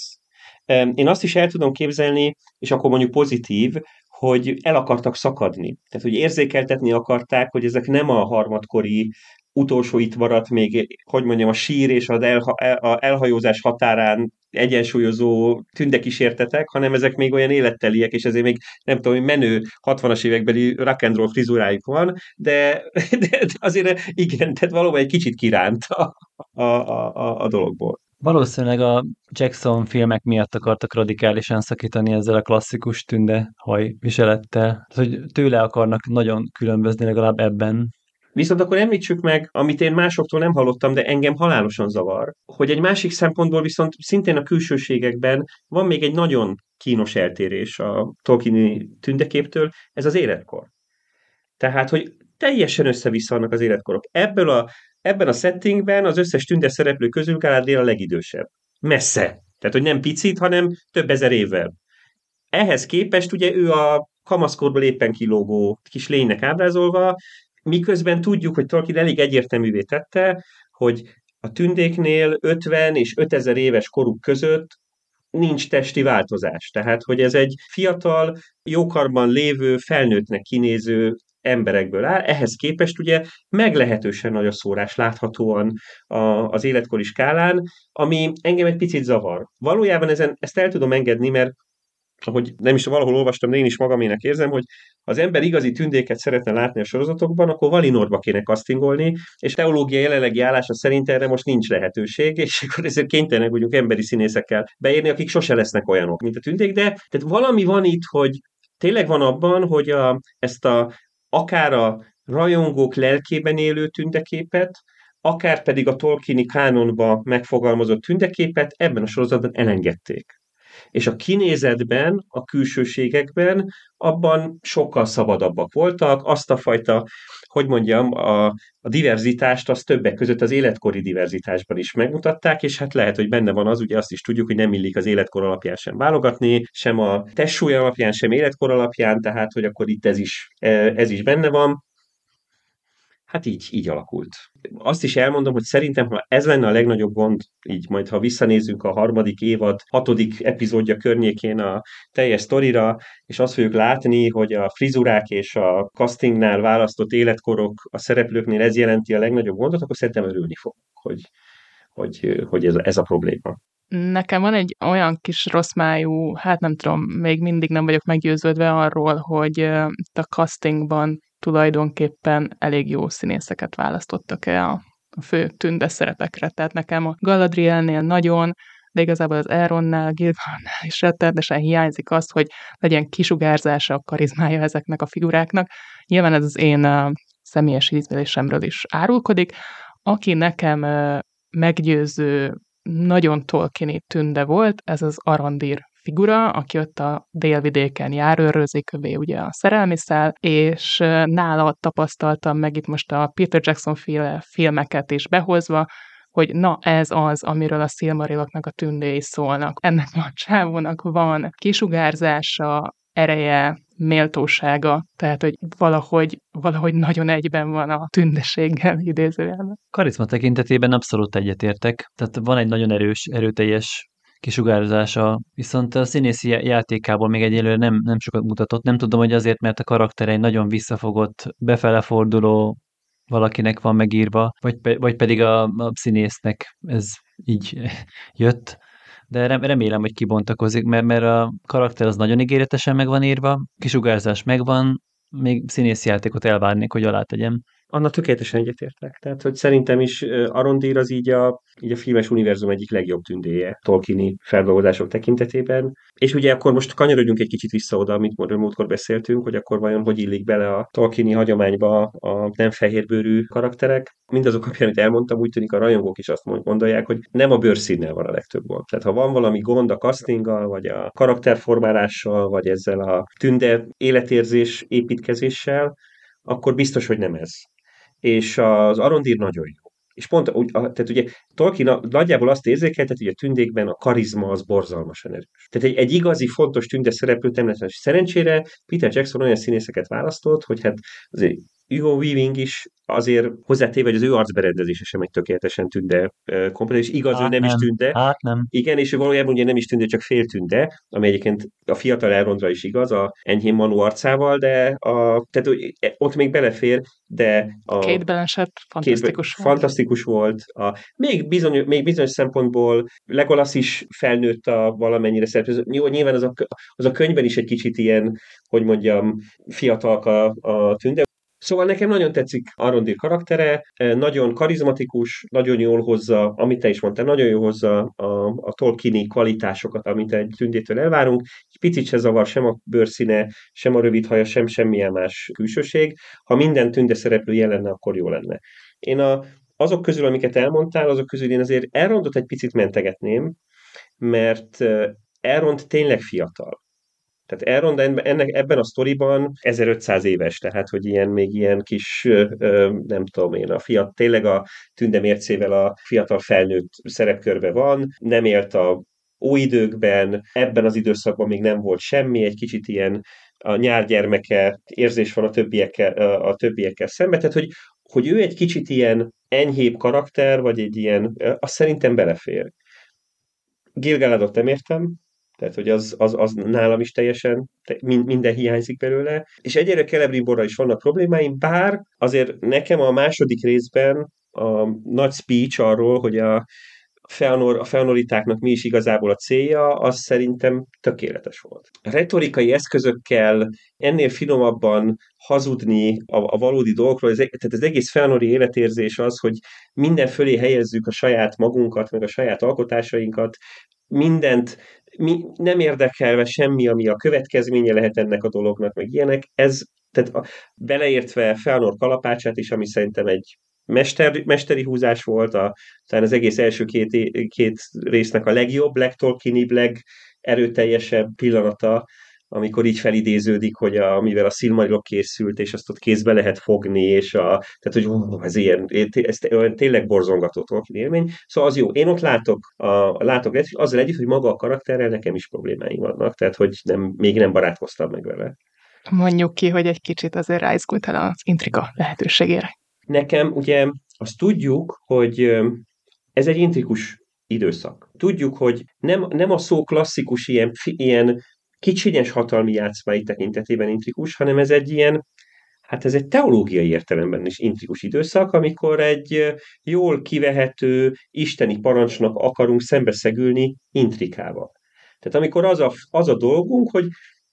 S2: Én azt is el tudom képzelni, és akkor mondjuk pozitív, hogy el akartak szakadni. Tehát, hogy érzékeltetni akarták, hogy ezek nem a harmadkori utolsó itt maradt még, hogy mondjam, a sír és az elha, a elhajózás határán egyensúlyozó tündekísértetek, hanem ezek még olyan életteliek, és ezért még nem tudom, hogy menő 60-as évekbeli rock and roll frizurájuk van, de, de azért igen, tehát valóban egy kicsit kiránt a, a, a, a dologból.
S3: Valószínűleg a Jackson filmek miatt akartak radikálisan szakítani ezzel a klasszikus tünde hajviselettel. hogy tőle akarnak nagyon különbözni legalább ebben.
S2: Viszont akkor említsük meg, amit én másoktól nem hallottam, de engem halálosan zavar, hogy egy másik szempontból viszont szintén a külsőségekben van még egy nagyon kínos eltérés a Tolkieni tündeképtől, ez az életkor. Tehát, hogy teljesen össze-vissza az életkorok. Ebből a, ebben a settingben az összes tünde szereplő közül Galadriel a legidősebb. Messze. Tehát, hogy nem picit, hanem több ezer évvel. Ehhez képest ugye ő a kamaszkorból éppen kilógó kis lénynek ábrázolva, miközben tudjuk, hogy Tolkien elég egyértelművé tette, hogy a tündéknél 50 és 5000 éves koruk között nincs testi változás. Tehát, hogy ez egy fiatal, jókarban lévő, felnőttnek kinéző emberekből áll, ehhez képest ugye meglehetősen nagy a szórás láthatóan a, az életkori skálán, ami engem egy picit zavar. Valójában ezen, ezt el tudom engedni, mert ahogy nem is valahol olvastam, de én is magamének érzem, hogy az ember igazi tündéket szeretne látni a sorozatokban, akkor Valinorba kéne castingolni, és teológia jelenlegi állása szerint erre most nincs lehetőség, és akkor ezért kénytelenek vagyunk emberi színészekkel beírni, akik sose lesznek olyanok, mint a tündék, de tehát valami van itt, hogy tényleg van abban, hogy a, ezt a akár a rajongók lelkében élő tündeképet, akár pedig a Tolkieni kánonba megfogalmazott tündeképet ebben a sorozatban elengedték és a kinézetben, a külsőségekben abban sokkal szabadabbak voltak, azt a fajta, hogy mondjam, a, a diverzitást az többek között az életkori diverzitásban is megmutatták, és hát lehet, hogy benne van az, ugye azt is tudjuk, hogy nem illik az életkor alapján sem válogatni, sem a testsúly alapján, sem életkor alapján, tehát hogy akkor itt ez is, ez is benne van. Hát így, így alakult. Azt is elmondom, hogy szerintem, ha ez lenne a legnagyobb gond, így majd ha visszanézünk a harmadik évad, hatodik epizódja környékén a teljes sztorira, és azt fogjuk látni, hogy a frizurák és a castingnál választott életkorok a szereplőknél ez jelenti a legnagyobb gondot, akkor szerintem örülni fog, hogy, hogy, hogy ez, ez a probléma.
S1: Nekem van egy olyan kis rossz májú, hát nem tudom, még mindig nem vagyok meggyőződve arról, hogy a castingban tulajdonképpen elég jó színészeket választottak el a, fő tünde szerepekre. Tehát nekem a Galadrielnél nagyon, de igazából az Elronnál, Gilgalnál is rettenetesen hiányzik az, hogy legyen kisugárzása, a karizmája ezeknek a figuráknak. Nyilván ez az én személyes ízlésemről is árulkodik. Aki nekem meggyőző, nagyon Tolkieni tünde volt, ez az Arandir figura, aki ott a délvidéken járőrözik, ő ugye a szerelmi és nála tapasztaltam meg itt most a Peter Jackson féle filmeket is behozva, hogy na ez az, amiről a Silmariloknak a tündéi szólnak. Ennek a csávónak van kisugárzása, ereje, méltósága, tehát hogy valahogy, valahogy nagyon egyben van a tündeséggel idézőjelben.
S3: Karizma tekintetében abszolút egyetértek, tehát van egy nagyon erős, erőteljes kisugárzása, viszont a színészi játékából még egyelőre nem, nem sokat mutatott. Nem tudom, hogy azért, mert a karakter egy nagyon visszafogott, befeleforduló valakinek van megírva, vagy, pe, vagy pedig a, a színésznek ez így jött, de remélem, hogy kibontakozik, mert, mert a karakter az nagyon ígéretesen meg van írva, kisugárzás megvan, még színészi játékot elvárnék, hogy alá tegyem.
S2: Anna tökéletesen egyetértek. Tehát, hogy szerintem is Arondír az így a, így a filmes univerzum egyik legjobb tündéje Tolkieni feldolgozások tekintetében. És ugye akkor most kanyarodjunk egy kicsit vissza oda, amit múltkor beszéltünk, hogy akkor vajon hogy illik bele a Tolkieni hagyományba a nem fehérbőrű karakterek. Mindazok alapján, amit elmondtam, úgy tűnik a rajongók is azt gondolják, hogy nem a bőrszínnel van a legtöbb gond. Tehát ha van valami gond a castinggal, vagy a karakterformálással, vagy ezzel a tünde életérzés építkezéssel, akkor biztos, hogy nem ez és az Arondir nagyon jó. És pont úgy, tehát ugye Tolkien nagyjából azt érzékeltet, hogy a tündékben a karizma az borzalmasan erős. Tehát egy, egy igazi fontos tünde szereplő nem. Szerencsére Peter Jackson olyan színészeket választott, hogy hát azért Hugo Weaving is azért hozzátéve, hogy az ő arcberendezése sem egy tökéletesen tünde komplet, és igaz, hát nem, nem is tünde.
S3: Hát nem.
S2: Igen, és ő valójában ugye nem is tünde, csak fél tünde, ami egyébként a fiatal Elrondra is igaz, a enyhén Manu arcával, de a, tehát e, ott még belefér, de
S1: a... Kate Blanchett fantasztikus
S2: Kate, volt. Fantasztikus volt. A, még, bizony, még bizonyos szempontból Legolas is felnőtt a valamennyire szereplő. Nyilván az a, az a könyvben is egy kicsit ilyen, hogy mondjam, fiatalka a, a tünde, Szóval nekem nagyon tetszik Arondir karaktere, eh, nagyon karizmatikus, nagyon jól hozza, amit te is mondtál, nagyon jól hozza a, a Tolkieni kvalitásokat, amit egy tündétől elvárunk. Egy picit se zavar sem a bőrszíne, sem a rövid haja, sem semmilyen más külsőség. Ha minden tünde szereplő jelen lenne, akkor jó lenne. Én a, azok közül, amiket elmondtál, azok közül én azért Elrondot egy picit mentegetném, mert eh, Elrond tényleg fiatal Tehát Elrond ennek, ebben a sztoriban 1500 éves, tehát hogy ilyen még ilyen kis, nem tudom én, a fiat, tényleg a tünde mércével a fiatal felnőtt szerepkörbe van, nem élt a óidőkben, ebben az időszakban még nem volt semmi, egy kicsit ilyen a nyárgyermeke érzés van a többiekkel, a többiekkel szemben, tehát hogy, hogy ő egy kicsit ilyen enyhébb karakter, vagy egy ilyen, azt szerintem belefér. Gilgaladot nem értem, tehát, hogy az, az, az nálam is teljesen minden hiányzik belőle. És egyre Celebrimborra is vannak problémáim, bár azért nekem a második részben a nagy speech arról, hogy a, Feanor, a feanoritáknak mi is igazából a célja, az szerintem tökéletes volt. Retorikai eszközökkel ennél finomabban hazudni a, a valódi dolgokról, ez, tehát az egész feanori életérzés az, hogy minden fölé helyezzük a saját magunkat, meg a saját alkotásainkat, mindent mi nem érdekelve semmi, ami a következménye lehet ennek a dolognak, meg ilyenek, ez, tehát a, beleértve Feanor kalapácsát is, ami szerintem egy mester, mesteri húzás volt, a, talán az egész első két, két résznek a legjobb, legtolkienibb, legerőteljesebb pillanata, amikor így felidéződik, hogy a, mivel a Silmarillok készült, és azt ott kézbe lehet fogni, és a, tehát, hogy ó, ez ilyen, ez tényleg borzongató élmény. Szóval az jó. Én ott látok, a, látok azzal együtt, hogy maga a karakterrel nekem is problémáim vannak, tehát, hogy nem, még nem barátkoztam meg vele.
S1: Mondjuk ki, hogy egy kicsit azért ráizgult el az intriga lehetőségére.
S2: Nekem ugye azt tudjuk, hogy ez egy intrikus időszak. Tudjuk, hogy nem, nem a szó klasszikus ilyen, ilyen kicsinyes hatalmi játszmái tekintetében intrikus, hanem ez egy ilyen, hát ez egy teológiai értelemben is intrikus időszak, amikor egy jól kivehető isteni parancsnak akarunk szembeszegülni intrikával. Tehát amikor az a, az a dolgunk, hogy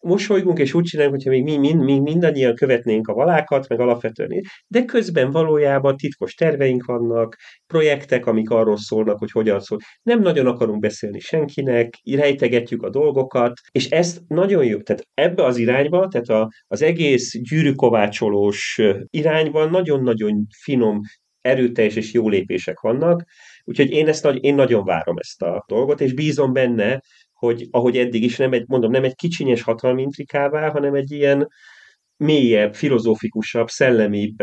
S2: mosolygunk, és úgy csinálunk, hogyha még mi, mi, mi mindannyian követnénk a valákat, meg alapvetően, de közben valójában titkos terveink vannak, projektek, amik arról szólnak, hogy hogyan szól. Nem nagyon akarunk beszélni senkinek, rejtegetjük a dolgokat, és ezt nagyon jó, tehát ebbe az irányba, tehát a, az egész gyűrűkovácsolós irányban nagyon-nagyon finom, erőteljes és jó lépések vannak, úgyhogy én ezt én nagyon várom ezt a dolgot, és bízom benne, hogy ahogy eddig is nem egy, mondom, nem egy kicsinyes hatalmi intrikává, hanem egy ilyen mélyebb, filozófikusabb, szellemi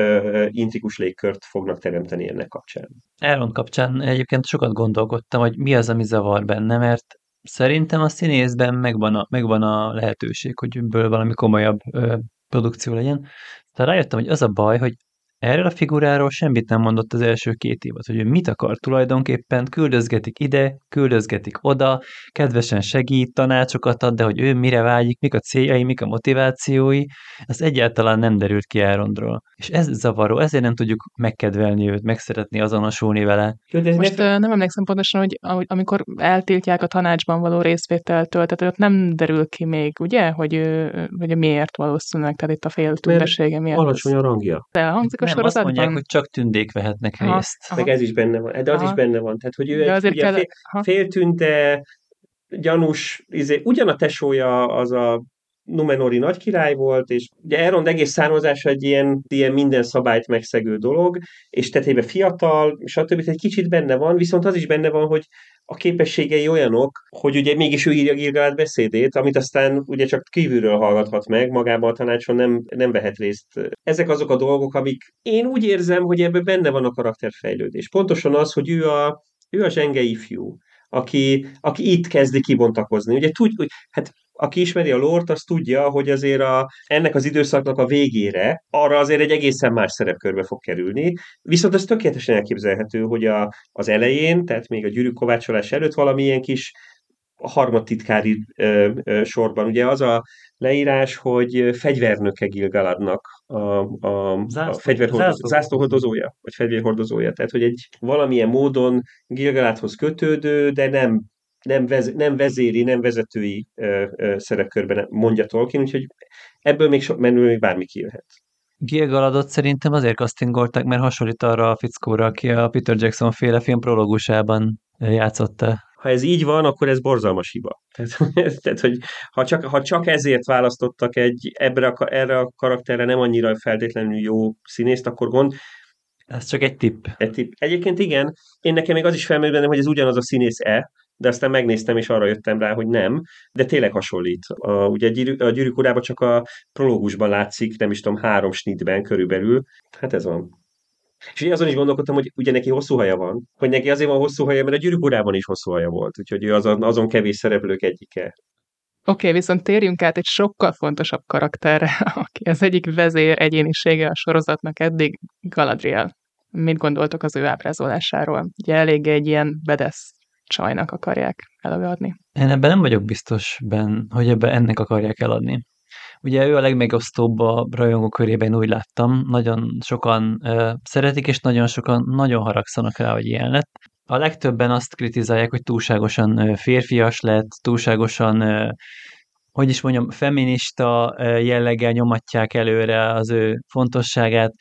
S2: intrikus légkört fognak teremteni ennek kapcsán.
S3: Elrond kapcsán egyébként sokat gondolkodtam, hogy mi az, ami zavar benne, mert szerintem a színészben megvan a, megvan a lehetőség, hogy ebből valami komolyabb ö, produkció legyen. Tehát rájöttem, hogy az a baj, hogy Erről a figuráról semmit nem mondott az első két évad, hogy ő mit akar tulajdonképpen, küldözgetik ide, küldözgetik oda, kedvesen segít, tanácsokat ad, de hogy ő mire vágyik, mik a céljai, mik a motivációi, az egyáltalán nem derült ki Árondról. És ez zavaró, ezért nem tudjuk megkedvelni őt, megszeretni, azonosulni vele.
S1: Most nem, nem emlékszem pontosan, hogy amikor eltiltják a tanácsban való részvételtől, tehát ott nem derül ki még, ugye, hogy, hogy miért valószínűleg, tehát itt a fél miért.
S2: Alacsony a rangja.
S1: Elhangzik a
S3: nem, sorozatban? azt mondják, hogy csak tündék vehetnek aha, részt.
S2: Aha. Meg ez is benne van. De az aha. is benne van. Tehát, hogy ő egy azért ugye, kell... fél, féltünde, gyanús, izé, ugyan a tesója az a Numenori nagy király volt, és ugye Elrond egész származása egy ilyen, ilyen minden szabályt megszegő dolog, és tetében fiatal, stb. egy kicsit benne van, viszont az is benne van, hogy a képességei olyanok, hogy ugye mégis ő írja Gilgalad beszédét, amit aztán ugye csak kívülről hallgathat meg, magában a tanácson nem, nem vehet részt. Ezek azok a dolgok, amik én úgy érzem, hogy ebben benne van a karakterfejlődés. Pontosan az, hogy ő a, ő a zsenge ifjú, aki, aki itt kezdi kibontakozni. Ugye tud, hogy, hát aki ismeri a lort, az tudja, hogy azért a, ennek az időszaknak a végére arra azért egy egészen más szerepkörbe fog kerülni. Viszont ez tökéletesen elképzelhető, hogy a, az elején, tehát még a gyűrűk kovácsolás előtt valamilyen kis harmadtitkári ö, ö, sorban. Ugye az a leírás, hogy fegyvernöke Gilgaladnak a, a, a fegyverhordozó, zászlóhordozója, vagy fegyverhordozója. Tehát, hogy egy valamilyen módon Gilgaladhoz kötődő, de nem nem, vez, nem vezéri, nem vezetői ö, ö, szerepkörben mondja Tolkien, úgyhogy ebből még, so, menül még bármi kijöhet.
S3: Gilgaladot szerintem azért castingolták, mert hasonlít arra a fickóra, aki a Peter Jackson féle film prológusában játszotta.
S2: Ha ez így van, akkor ez borzalmas hiba. Tehát, tehát hogy ha csak, ha csak ezért választottak egy ebbre a, erre a karakterre nem annyira feltétlenül jó színészt, akkor gond.
S3: Ez csak egy tipp.
S2: Egy tipp. Egyébként igen, én nekem még az is felmerül bennem, hogy ez ugyanaz a színész-e, de aztán megnéztem, és arra jöttem rá, hogy nem, de tényleg hasonlít. A, ugye a, gyűrű, a gyűrűk urában csak a prológusban látszik, nem is tudom, három snitben körülbelül. Hát ez van. És azon is gondolkodtam, hogy ugye neki hosszú haja van, hogy neki azért van hosszú haja, mert a gyűrűk urában is hosszú haja volt, úgyhogy ő azon, azon kevés szereplők egyike.
S1: Oké, okay, viszont térjünk át egy sokkal fontosabb karakterre, aki az egyik vezér egyénisége a sorozatnak eddig, Galadriel. Mit gondoltok az ő ábrázolásáról? Ugye elég egy ilyen bedesz csajnak akarják előadni.
S3: Én ebben nem vagyok biztos, ben, hogy ebben ennek akarják eladni. Ugye ő a legmegosztóbb a rajongó körében, úgy láttam. Nagyon sokan uh, szeretik, és nagyon sokan nagyon haragszanak rá, hogy ilyen lett. A legtöbben azt kritizálják, hogy túlságosan uh, férfias lett, túlságosan, uh, hogy is mondjam, feminista uh, jelleggel nyomatják előre az ő fontosságát.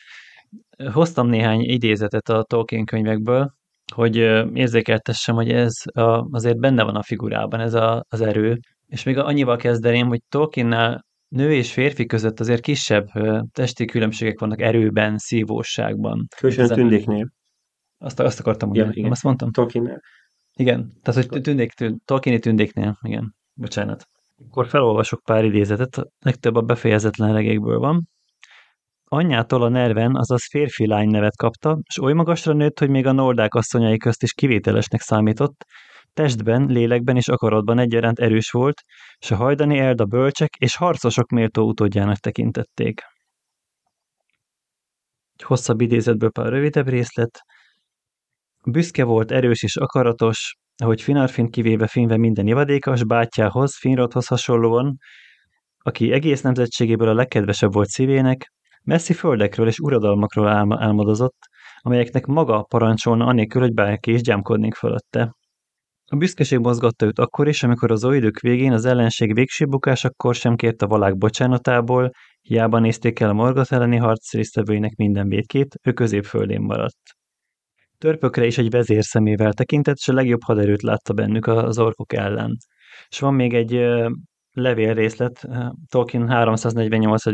S3: Hoztam néhány idézetet a Tolkien könyvekből, hogy érzékeltessem, hogy ez a, azért benne van a figurában, ez a, az erő. És még annyival kezdeném, hogy Tolkiennel nő és férfi között azért kisebb testi különbségek vannak erőben, szívóságban.
S2: Különösen a tündéknél.
S3: Azt, azt akartam mondani, ja, igen. azt mondtam?
S2: Tolkiennel.
S3: Igen, tehát hogy tündék, tünd, Tolkieni tündéknél, igen, bocsánat. Akkor felolvasok pár idézetet, legtöbb a befejezetlen regékből van. Anyjától a nerven, azaz férfi lány nevet kapta, és oly magasra nőtt, hogy még a nordák asszonyai közt is kivételesnek számított, testben, lélekben és akaratban egyaránt erős volt, és a hajdani Elda bölcsek és harcosok méltó utódjának tekintették. Egy hosszabb idézetből pár rövidebb részlet. Büszke volt, erős és akaratos, ahogy Finarfin kivéve finve minden ivadékas, bátyjához, Finrodhoz hasonlóan, aki egész nemzetségéből a legkedvesebb volt szívének, messzi földekről és uradalmakról álmodozott, amelyeknek maga parancsolna anélkül, hogy bárki is gyámkodnék fölötte. A büszkeség mozgatta őt akkor is, amikor az idők végén az ellenség végső bukásakor sem kért a valák bocsánatából, hiába nézték el a Morgoth elleni harc résztvevőinek minden védkét, ő középföldén maradt. Törpökre is egy vezér szemével tekintett, és a legjobb haderőt látta bennük az orkok ellen. És van még egy levélrészlet, Tolkien 348.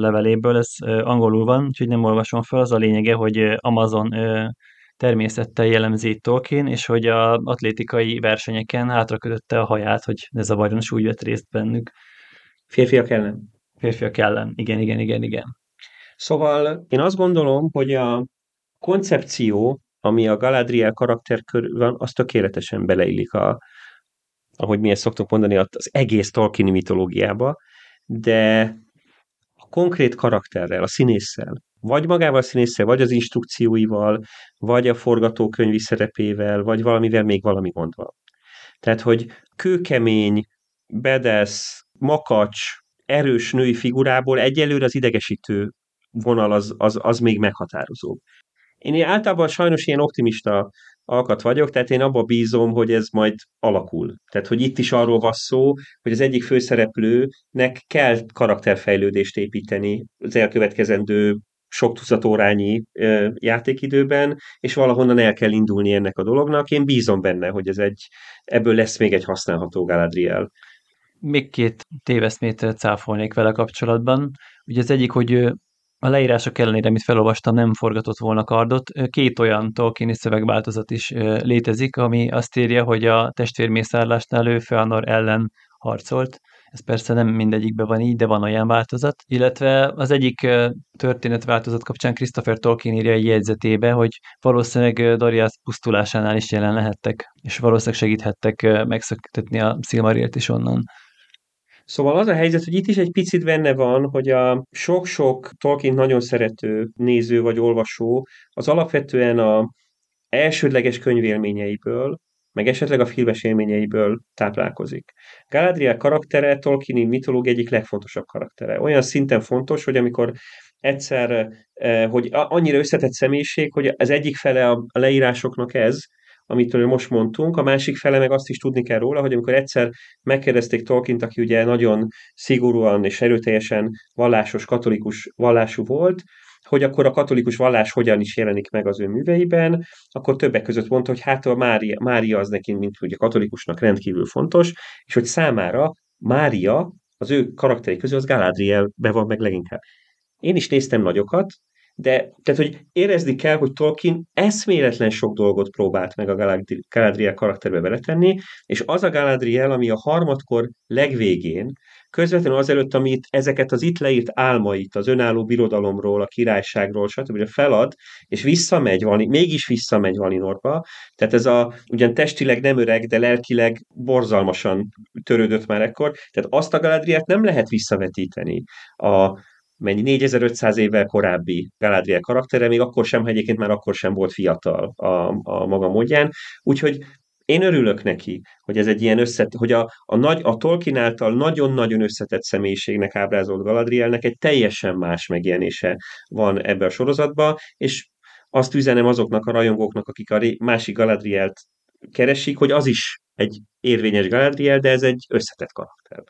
S3: leveléből, ez angolul van, úgyhogy nem olvasom fel, az a lényege, hogy Amazon természettel jellemzi Tolkien, és hogy a atlétikai versenyeken hátrakötötte a haját, hogy ne zavarjon, és úgy vett részt bennük.
S2: Férfiak ellen.
S3: Férfiak ellen, igen, igen, igen, igen.
S2: Szóval én azt gondolom, hogy a koncepció, ami a Galadriel karakter körül van, az tökéletesen beleillik a, ahogy mi ezt szoktuk mondani, az egész Tolkien mitológiába, de a konkrét karakterrel, a színésszel, vagy magával a színésszel, vagy az instrukcióival, vagy a forgatókönyvi szerepével, vagy valamivel még valami gond van. Tehát, hogy kőkemény, bedesz, makacs, erős női figurából egyelőre az idegesítő vonal az, az, az még meghatározó. Én általában sajnos ilyen optimista alkat vagyok, tehát én abba bízom, hogy ez majd alakul. Tehát, hogy itt is arról van szó, hogy az egyik főszereplőnek kell karakterfejlődést építeni az elkövetkezendő sok tucat órányi ö, játékidőben, és valahonnan el kell indulni ennek a dolognak. Én bízom benne, hogy ez egy, ebből lesz még egy használható Galadriel.
S3: Még két téveszmét cáfolnék vele kapcsolatban. Ugye az egyik, hogy a leírások ellenére, amit felolvastam, nem forgatott volna kardot. Két olyan Tolkieni szövegváltozat is létezik, ami azt írja, hogy a testvérmészárlásnál ő Feanor ellen harcolt. Ez persze nem mindegyikben van így, de van olyan változat. Illetve az egyik történetváltozat kapcsán Christopher Tolkien írja egy jegyzetébe, hogy valószínűleg Darius pusztulásánál is jelen lehettek, és valószínűleg segíthettek megszöktetni a Silmarilt is onnan.
S2: Szóval az a helyzet, hogy itt is egy picit benne van, hogy a sok-sok Tolkien nagyon szerető néző vagy olvasó az alapvetően a elsődleges könyvélményeiből, meg esetleg a filmes élményeiből táplálkozik. Galadriel karaktere Tolkieni mitológia egyik legfontosabb karaktere. Olyan szinten fontos, hogy amikor egyszer, eh, hogy annyira összetett személyiség, hogy az egyik fele a leírásoknak ez, amit most mondtunk, a másik fele meg azt is tudni kell róla, hogy amikor egyszer megkérdezték Tolkient, aki ugye nagyon szigorúan és erőteljesen vallásos, katolikus vallású volt, hogy akkor a katolikus vallás hogyan is jelenik meg az ő műveiben, akkor többek között mondta, hogy hát a Mária, Mária az neki, mint ugye katolikusnak rendkívül fontos, és hogy számára Mária az ő karakterei közül az Galadriel be van meg leginkább. Én is néztem nagyokat, de tehát, hogy érezni kell, hogy Tolkien eszméletlen sok dolgot próbált meg a Galadriel karakterbe beletenni, és az a Galadriel, ami a harmadkor legvégén, közvetlenül azelőtt, amit ezeket az itt leírt álmait, az önálló birodalomról, a királyságról, stb. felad, és visszamegy, Vali, mégis visszamegy Valinorba, tehát ez a ugyan testileg nem öreg, de lelkileg borzalmasan törődött már ekkor, tehát azt a Galadrielt nem lehet visszavetíteni a mennyi 4500 évvel korábbi Galadriel karaktere, még akkor sem, ha egyébként már akkor sem volt fiatal a, a maga módján. Úgyhogy én örülök neki, hogy ez egy ilyen összet, hogy a, a, nagy, a Tolkien által nagyon-nagyon összetett személyiségnek ábrázolt Galadrielnek egy teljesen más megjelenése van ebbe a sorozatba, és azt üzenem azoknak a rajongóknak, akik a másik Galadrielt keresik, hogy az is egy érvényes Galadriel, de ez egy összetett karakter.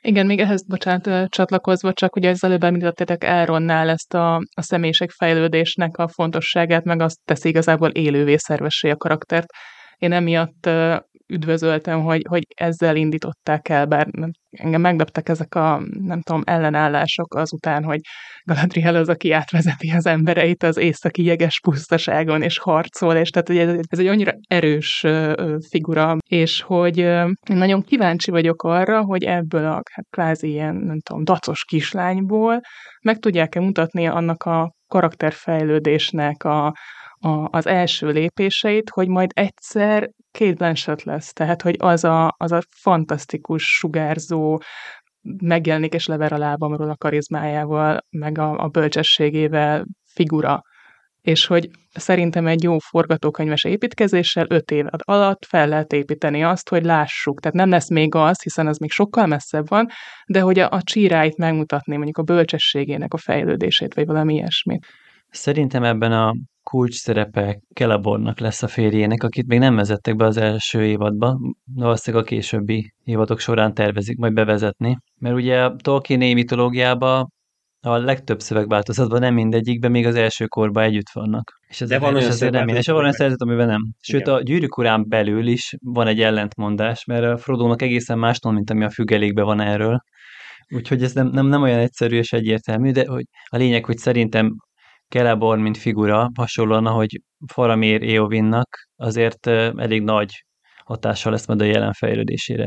S1: Igen, még ehhez, bocsánat, csatlakozva, csak ugye az előbb említettétek Elronnál ezt a, a személyiség fejlődésnek a fontosságát, meg azt teszi igazából élővé szervessé a karaktert. Én emiatt üdvözöltem, hogy, hogy ezzel indították el, bár engem megleptek ezek a, nem tudom, ellenállások azután, hogy Galadriel az, aki átvezeti az embereit az északi jeges pusztaságon, és harcol, és tehát hogy ez, ez egy annyira erős figura, és hogy nagyon kíváncsi vagyok arra, hogy ebből a hát kvázi ilyen, nem tudom, dacos kislányból meg tudják-e mutatni annak a karakterfejlődésnek a, a, az első lépéseit, hogy majd egyszer két Blanchett lesz, tehát hogy az a, az a fantasztikus, sugárzó, megjelenik és lever a lábamról a karizmájával, meg a, a bölcsességével figura. És hogy szerintem egy jó forgatókönyves építkezéssel öt év alatt fel lehet építeni azt, hogy lássuk. Tehát nem lesz még az, hiszen az még sokkal messzebb van, de hogy a, a csíráit megmutatni, mondjuk a bölcsességének a fejlődését, vagy valami ilyesmit.
S3: Szerintem ebben a kulcs szerepe Celebornak lesz a férjének, akit még nem vezettek be az első évadba, valószínűleg a későbbi évadok során tervezik majd bevezetni. Mert ugye a Tolkien mitológiában a legtöbb szövegváltozatban nem mindegyikben, még az első korban együtt vannak. És ez
S2: De van olyan
S3: azért nem és van olyan szerzet, amiben nem. Sőt, Igen. a gyűrűk urán belül is van egy ellentmondás, mert a Frodónak egészen más mint ami a függelékben van erről. Úgyhogy ez nem, nem, nem olyan egyszerű és egyértelmű, de hogy a lényeg, hogy szerintem Celeborn, mint figura, hasonlóan, ahogy Faramir Eowynnak, azért elég nagy hatással lesz majd a jelen fejlődésére.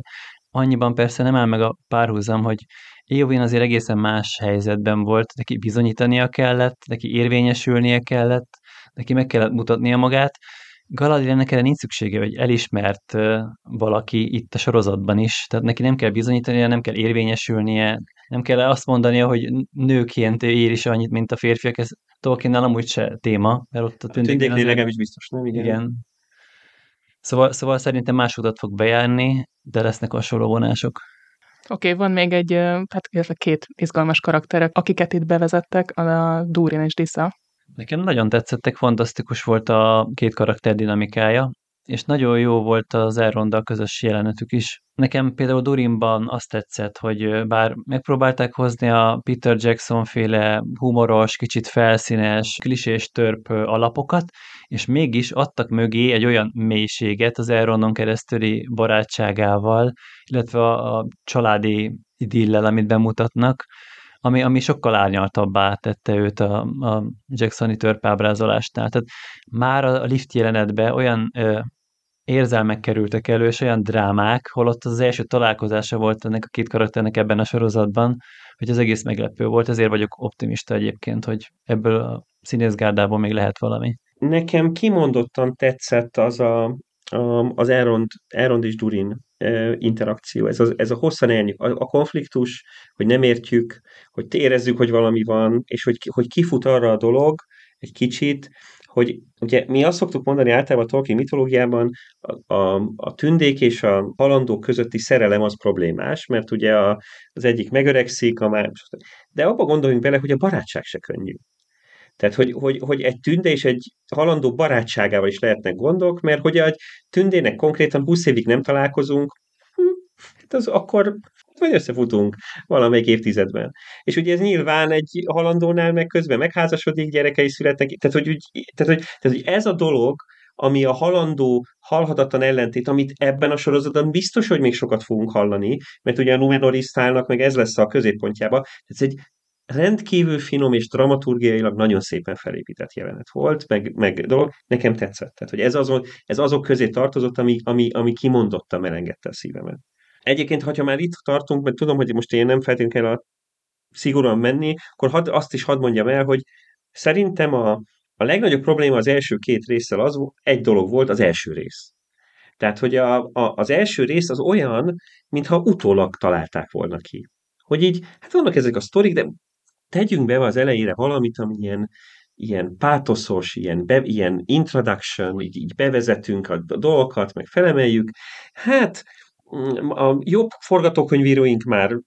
S3: Annyiban persze nem áll meg a párhuzam, hogy Eowyn azért egészen más helyzetben volt, neki bizonyítania kellett, neki érvényesülnie kellett, neki meg kellett mutatnia magát. Galadrielnek erre nincs szüksége, hogy elismert valaki itt a sorozatban is, tehát neki nem kell bizonyítania, nem kell érvényesülnie, nem kell azt mondania, hogy nőként ér is annyit, mint a férfiak, ez Tolkiennál amúgy se téma, mert ott a
S2: tündéknél legalábbis biztos, nem?
S3: Igen. igen. Szóval, szóval szerintem más utat fog bejárni, de lesznek hasonló vonások.
S1: Oké, okay, van még egy, hát két izgalmas karakterek, akiket itt bevezettek, a Durin és Disa.
S3: Nekem nagyon tetszettek, fantasztikus volt a két karakter dinamikája és nagyon jó volt az Elronddal közös jelenetük is. Nekem például Durinban azt tetszett, hogy bár megpróbálták hozni a Peter Jackson féle humoros, kicsit felszínes, klisés törp alapokat, és mégis adtak mögé egy olyan mélységet az Elrondon keresztüli barátságával, illetve a, a családi idillel, amit bemutatnak, ami, ami sokkal árnyaltabbá tette őt a, a Jacksoni törpábrázolásnál. Tehát már a lift jelenetben olyan ö, érzelmek kerültek elő, és olyan drámák, holott az, első találkozása volt ennek a két karakternek ebben a sorozatban, hogy az egész meglepő volt, ezért vagyok optimista egyébként, hogy ebből a színészgárdából még lehet valami.
S2: Nekem kimondottan tetszett az a, a az Elrond, Elrond és Durin interakció, ez a, ez a hosszan elnyű, a, a konfliktus, hogy nem értjük, hogy érezzük, hogy valami van, és hogy, hogy kifut arra a dolog egy kicsit, hogy ugye mi azt szoktuk mondani általában a Tolkien mitológiában, a, a, a tündék és a halandók közötti szerelem az problémás, mert ugye a, az egyik megöregszik, a más, de abba gondoljunk bele, hogy a barátság se könnyű. Tehát, hogy, hogy, hogy egy tünde és egy halandó barátságával is lehetnek gondok, mert hogy egy tündének konkrétan 20 évig nem találkozunk, hm, hát az akkor vagy összefutunk valamelyik évtizedben. És ugye ez nyilván egy halandónál meg közben megházasodik, gyerekei születnek, tehát hogy, tehát, hogy, tehát, hogy ez a dolog, ami a halandó, halhatatlan ellentét, amit ebben a sorozatban biztos, hogy még sokat fogunk hallani, mert ugye a Numenoristának meg ez lesz a középpontjába. Ez egy rendkívül finom és dramaturgiailag nagyon szépen felépített jelenet volt, meg, meg dolog, nekem tetszett. Tehát, hogy ez, azon, ez azok közé tartozott, ami, ami, ami kimondottan melengedte a szívemet. Egyébként, ha már itt tartunk, mert tudom, hogy most én nem feltétlenül kell a szigorúan menni, akkor had, azt is hadd mondjam el, hogy szerintem a, a legnagyobb probléma az első két résszel az, egy dolog volt, az első rész. Tehát, hogy a, a, az első rész az olyan, mintha utólag találták volna ki. Hogy így, hát vannak ezek a sztorik, de tegyünk be az elejére valamit, ami ilyen, ilyen pátoszos, ilyen, be, ilyen introduction, így, így bevezetünk a dolgokat, meg felemeljük. Hát a jobb forgatókönyvíróink már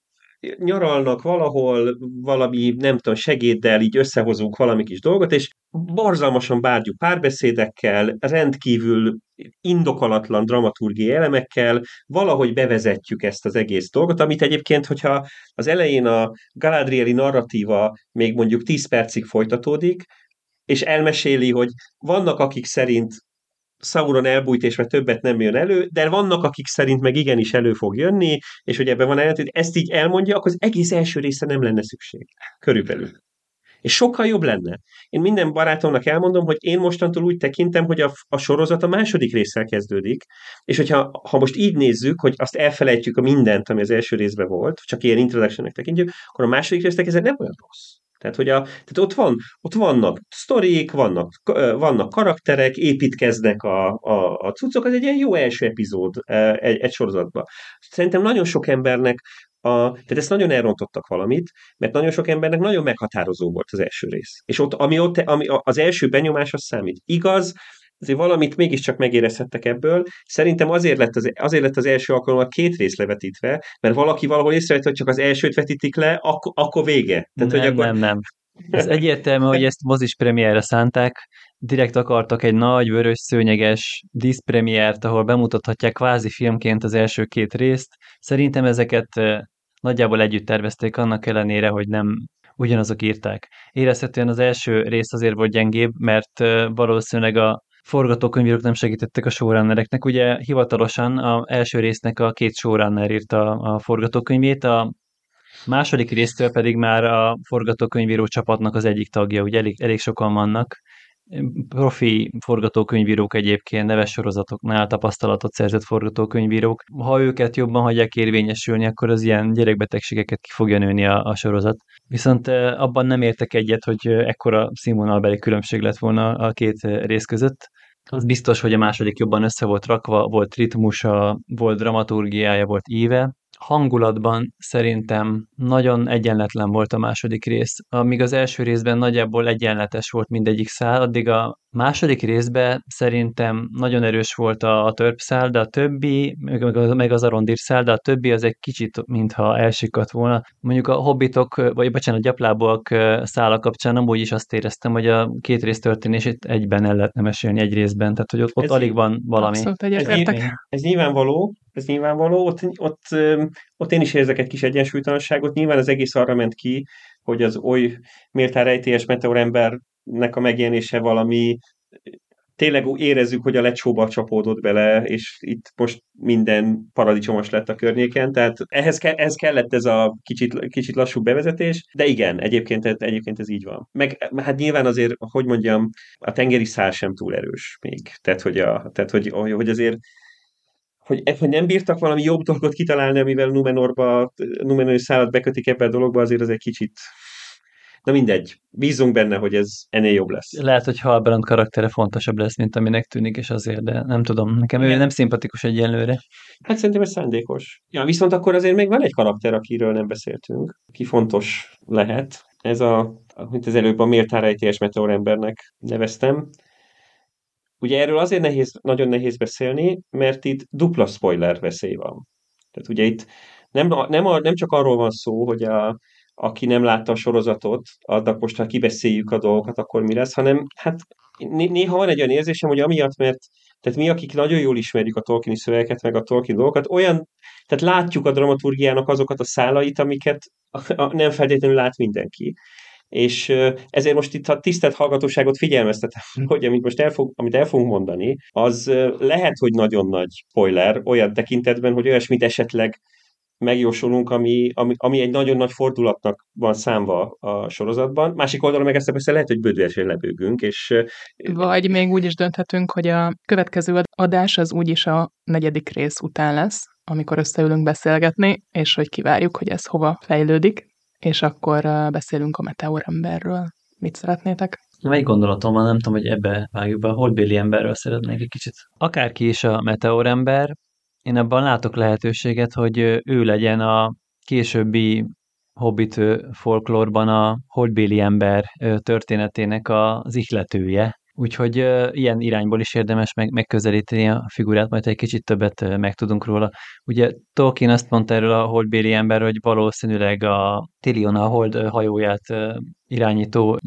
S2: nyaralnak valahol, valami, nem tudom, segéddel így összehozunk valami kis dolgot, és borzalmasan bárgyú párbeszédekkel, rendkívül indokolatlan dramaturgiai elemekkel valahogy bevezetjük ezt az egész dolgot, amit egyébként, hogyha az elején a Galadrieli narratíva még mondjuk 10 percig folytatódik, és elmeséli, hogy vannak, akik szerint Sauron elbújt, és már többet nem jön elő, de vannak, akik szerint meg igenis elő fog jönni, és hogy ebben van ellentét, ezt így elmondja, akkor az egész első része nem lenne szükség. Körülbelül. És sokkal jobb lenne. Én minden barátomnak elmondom, hogy én mostantól úgy tekintem, hogy a, a sorozat a második résszel kezdődik, és hogyha ha most így nézzük, hogy azt elfelejtjük a mindent, ami az első részben volt, csak ilyen introduction tekintjük, akkor a második résznek ez nem olyan rossz. Tehát, hogy a, tehát ott, van, ott vannak sztorik, vannak, vannak karakterek, építkeznek a, a, a cuccok, ez egy ilyen jó első epizód egy, egy sorozatban. Szerintem nagyon sok embernek a, tehát ezt nagyon elrontottak valamit, mert nagyon sok embernek nagyon meghatározó volt az első rész. És ott, ami ott ami az első benyomás, az számít. Igaz, azért valamit mégiscsak megérezhettek ebből. Szerintem azért lett az, azért lett az első alkalommal két rész levetítve, mert valaki valahol észrevett, hogy csak az elsőt vetítik le, akkor, akkor vége.
S3: Tehát, nem, hogy akkor... nem, nem. Ez egyértelmű, hogy ezt mozis premierre szánták, direkt akartak egy nagy, vörös, szőnyeges díszpremiért, ahol bemutathatják kvázi filmként az első két részt. Szerintem ezeket nagyjából együtt tervezték, annak ellenére, hogy nem ugyanazok írták. Érezhetően az első rész azért volt gyengébb, mert valószínűleg a forgatókönyvírók nem segítettek a showrunnereknek. Ugye hivatalosan a első résznek a két showrunner írta a forgatókönyvét, a második résztől pedig már a forgatókönyvíró csapatnak az egyik tagja, ugye elég, elég sokan vannak. Profi forgatókönyvírók egyébként, neves sorozatoknál tapasztalatot szerzett forgatókönyvírók. Ha őket jobban hagyják érvényesülni, akkor az ilyen gyerekbetegségeket ki fogja nőni a, a sorozat. Viszont abban nem értek egyet, hogy ekkora színvonalbeli különbség lett volna a két rész között. Az biztos, hogy a második jobban össze volt rakva, volt ritmusa, volt dramaturgiája, volt íve, hangulatban szerintem nagyon egyenletlen volt a második rész. Amíg az első részben nagyjából egyenletes volt mindegyik szál, addig a második részben szerintem nagyon erős volt a, a törpszál, de a többi, meg, meg az arondir szál, de a többi az egy kicsit, mintha elsikadt volna. Mondjuk a hobbitok, vagy bocsánat, a gyaplábok szála kapcsán amúgy is azt éreztem, hogy a két rész történését egyben el lehetne mesélni egy részben, tehát hogy ott, ott alig van valami.
S2: Abszolút ez, ez nyilvánvaló, ez nyilvánvaló, ott, ott, ott én is érzek egy kis egyensúlytalanságot, nyilván az egész arra ment ki, hogy az oly méltán rejtélyes meteorembernek a megjelenése valami tényleg érezzük, hogy a lecsóba csapódott bele, és itt most minden paradicsomos lett a környéken, tehát ehhez, ke- ehhez kellett ez a kicsit, kicsit lassú bevezetés, de igen, egyébként, egyébként ez így van. Meg hát nyilván azért, hogy mondjam, a tengeri szál sem túl erős még, tehát hogy, a, tehát, hogy, hogy azért hogy, hogy nem bírtak valami jobb dolgot kitalálni, amivel Numenorba, Numenor szállat bekötik ebbe a dologba, azért az egy kicsit Na mindegy, bízunk benne, hogy ez ennél jobb lesz.
S3: Lehet, hogy Halbrand karaktere fontosabb lesz, mint aminek tűnik, és azért, de nem tudom, nekem ő nem szimpatikus egyenlőre.
S2: Hát szerintem ez szándékos. Ja, viszont akkor azért még van egy karakter, akiről nem beszéltünk, ki fontos lehet. Ez a, mint az előbb a méltán rejtélyes meteorembernek neveztem. Ugye erről azért nehéz, nagyon nehéz beszélni, mert itt dupla spoiler veszély van. Tehát ugye itt nem, nem, nem csak arról van szó, hogy a, aki nem látta a sorozatot, adnak most, ha kibeszéljük a dolgokat, akkor mi lesz, hanem hát néha van egy olyan érzésem, hogy amiatt, mert tehát mi, akik nagyon jól ismerjük a Tolkieni szövegeket, meg a Tolkien dolgokat, olyan, tehát látjuk a dramaturgiának azokat a szálait, amiket nem feltétlenül lát mindenki. És ezért most itt a tisztelt hallgatóságot figyelmeztetem, hogy amit most el, fog, amit el fogunk mondani, az lehet, hogy nagyon nagy spoiler olyan tekintetben, hogy olyasmit esetleg megjósolunk, ami, ami, ami egy nagyon nagy fordulatnak van számva a sorozatban. Másik oldalon meg ezt persze lehet, hogy bődülesen lebőgünk, és
S1: Vagy még úgy is dönthetünk, hogy a következő adás az úgyis a negyedik rész után lesz, amikor összeülünk beszélgetni, és hogy kivárjuk, hogy ez hova fejlődik, és akkor beszélünk a meteoremberről. Mit szeretnétek?
S3: Egy gondolatom van, nem tudom, hogy ebbe vágjuk be, a holdbéli emberről szeretnék egy kicsit. Akárki is a meteorember, én abban látok lehetőséget, hogy ő legyen a későbbi hobbit folklórban a holdbéli ember történetének az ihletője. Úgyhogy ilyen irányból is érdemes meg, megközelíteni a figurát, majd egy kicsit többet megtudunk róla. Ugye Tolkien azt mondta erről a holdbéli ember, hogy valószínűleg a Tilion a hold hajóját irányító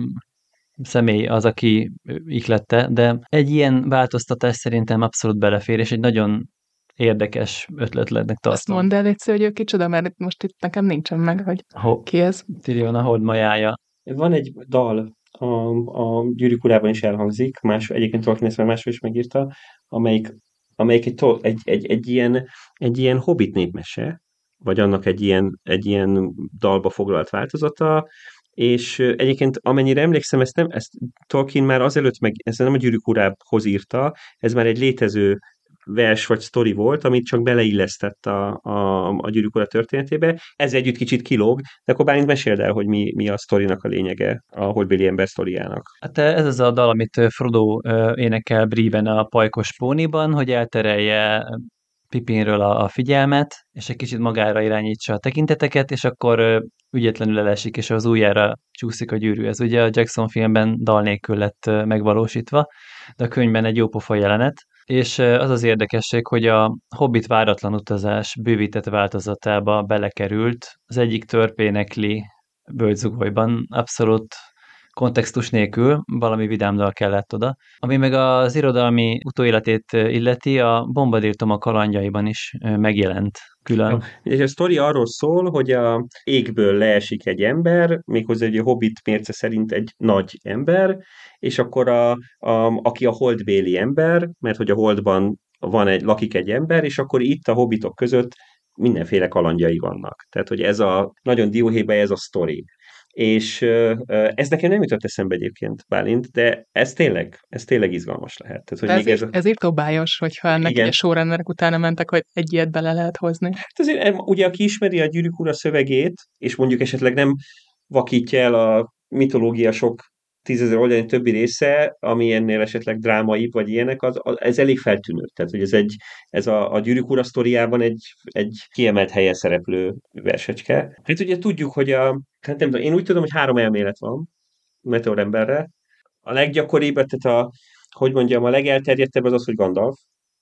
S3: személy az, aki ihlette, de egy ilyen változtatás szerintem abszolút belefér, és egy nagyon érdekes ötletletnek tartom.
S1: Azt mondd el, Léci, hogy ő kicsoda, mert most itt nekem nincsen meg, hogy Ho- ki ez.
S3: Tyrion a hold majája.
S2: Van egy dal, a, a gyűrűk is elhangzik, más, egyébként Tolkien ezt már máshol is megírta, amelyik, amelyik egy, egy, egy, egy, ilyen, egy ilyen hobbit népmese, vagy annak egy ilyen, egy ilyen dalba foglalt változata, és egyébként amennyire emlékszem, ezt, nem, ezt Tolkien már azelőtt, meg ezt nem a gyűrűk írta, ez már egy létező vers vagy sztori volt, amit csak beleillesztett a, a, a gyűrűk történetébe. Ez együtt kicsit kilóg, de akkor Bálint meséld el, hogy mi, mi a sztorinak a lényege, a Holdbéli ember sztoriának.
S3: Hát ez az a dal, amit Frodo énekel Bríven a pajkos póniban, hogy elterelje Pipinről a, a figyelmet, és egy kicsit magára irányítsa a tekinteteket, és akkor ügyetlenül elesik, és az ujjára csúszik a gyűrű. Ez ugye a Jackson filmben dal nélkül lett megvalósítva, de a könyvben egy jópofa jelenet, és az az érdekesség, hogy a Hobbit váratlan utazás bővített változatába belekerült, az egyik törpénekli bölgyzugolyban abszolút kontextus nélkül, valami vidámdal kellett oda. Ami meg az irodalmi utóéletét illeti, a bombadírtom a kalandjaiban is megjelent külön.
S2: És a sztori arról szól, hogy a égből leesik egy ember, méghozzá egy hobbit mérce szerint egy nagy ember, és akkor a, a, aki a holdbéli ember, mert hogy a holdban van egy, lakik egy ember, és akkor itt a hobbitok között mindenféle kalandjai vannak. Tehát, hogy ez a, nagyon dióhéjban ez a sztori és ez nekem nem jutott eszembe egyébként, Bálint, de ez tényleg, ez tényleg izgalmas lehet.
S1: Tehát, hogy ez, még ez, ez írtó bájos, hogyha ennek Igen. a sorrenderek utána mentek, hogy egy ilyet bele lehet hozni.
S2: Hát azért, ugye aki ismeri a Gyűrűk Ura szövegét, és mondjuk esetleg nem vakítja el a mitológia sok tízezer oldalni többi része, ami ennél esetleg drámai, vagy ilyenek, az, az, ez elég feltűnő. Tehát, hogy ez, egy, ez a, a Gyűrűk Ura sztoriában egy, egy kiemelt helyen szereplő versecske. Hát ugye tudjuk, hogy a, hát nem tudom, én úgy tudom, hogy három elmélet van Meteor emberre. A leggyakoribb, tehát a, hogy mondjam, a legelterjedtebb az az, hogy Gandalf.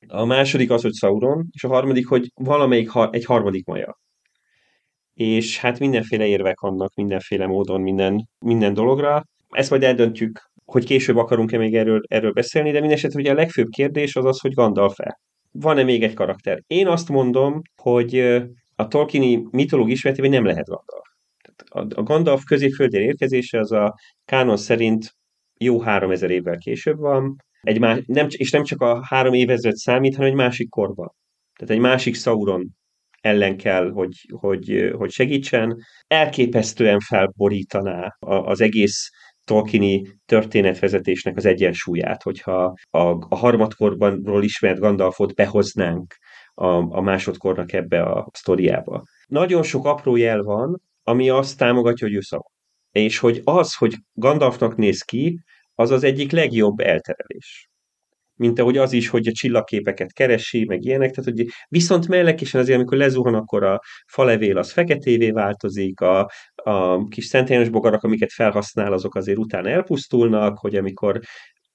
S2: A második az, hogy Sauron, és a harmadik, hogy valamelyik ha, egy harmadik maja. És hát mindenféle érvek vannak, mindenféle módon, minden, minden dologra ezt majd eldöntjük, hogy később akarunk-e még erről, erről beszélni, de mindesetre ugye a legfőbb kérdés az az, hogy Gandalf-e. Van-e még egy karakter? Én azt mondom, hogy a Tolkieni mitológia ismeretében nem lehet Gandalf. A Gandalf középföldén érkezése az a kánon szerint jó három ezer évvel később van, egy más, nem, és nem csak a három évezred számít, hanem egy másik korban. Tehát egy másik Sauron ellen kell, hogy, hogy, hogy segítsen. Elképesztően felborítaná az egész Tolkieni történetvezetésnek az egyensúlyát, hogyha a, a harmadkorbanról ismert Gandalfot behoznánk a, a másodkornak ebbe a sztoriába. Nagyon sok apró jel van, ami azt támogatja, hogy ő szava. És hogy az, hogy Gandalfnak néz ki, az az egyik legjobb elterelés mint ahogy az is, hogy a csillagképeket keresi, meg ilyenek, tehát hogy viszont mellekésen azért, amikor lezuhan, akkor a falevél az feketévé változik, a, a kis szentélyes bogarak, amiket felhasznál, azok azért utána elpusztulnak, hogy amikor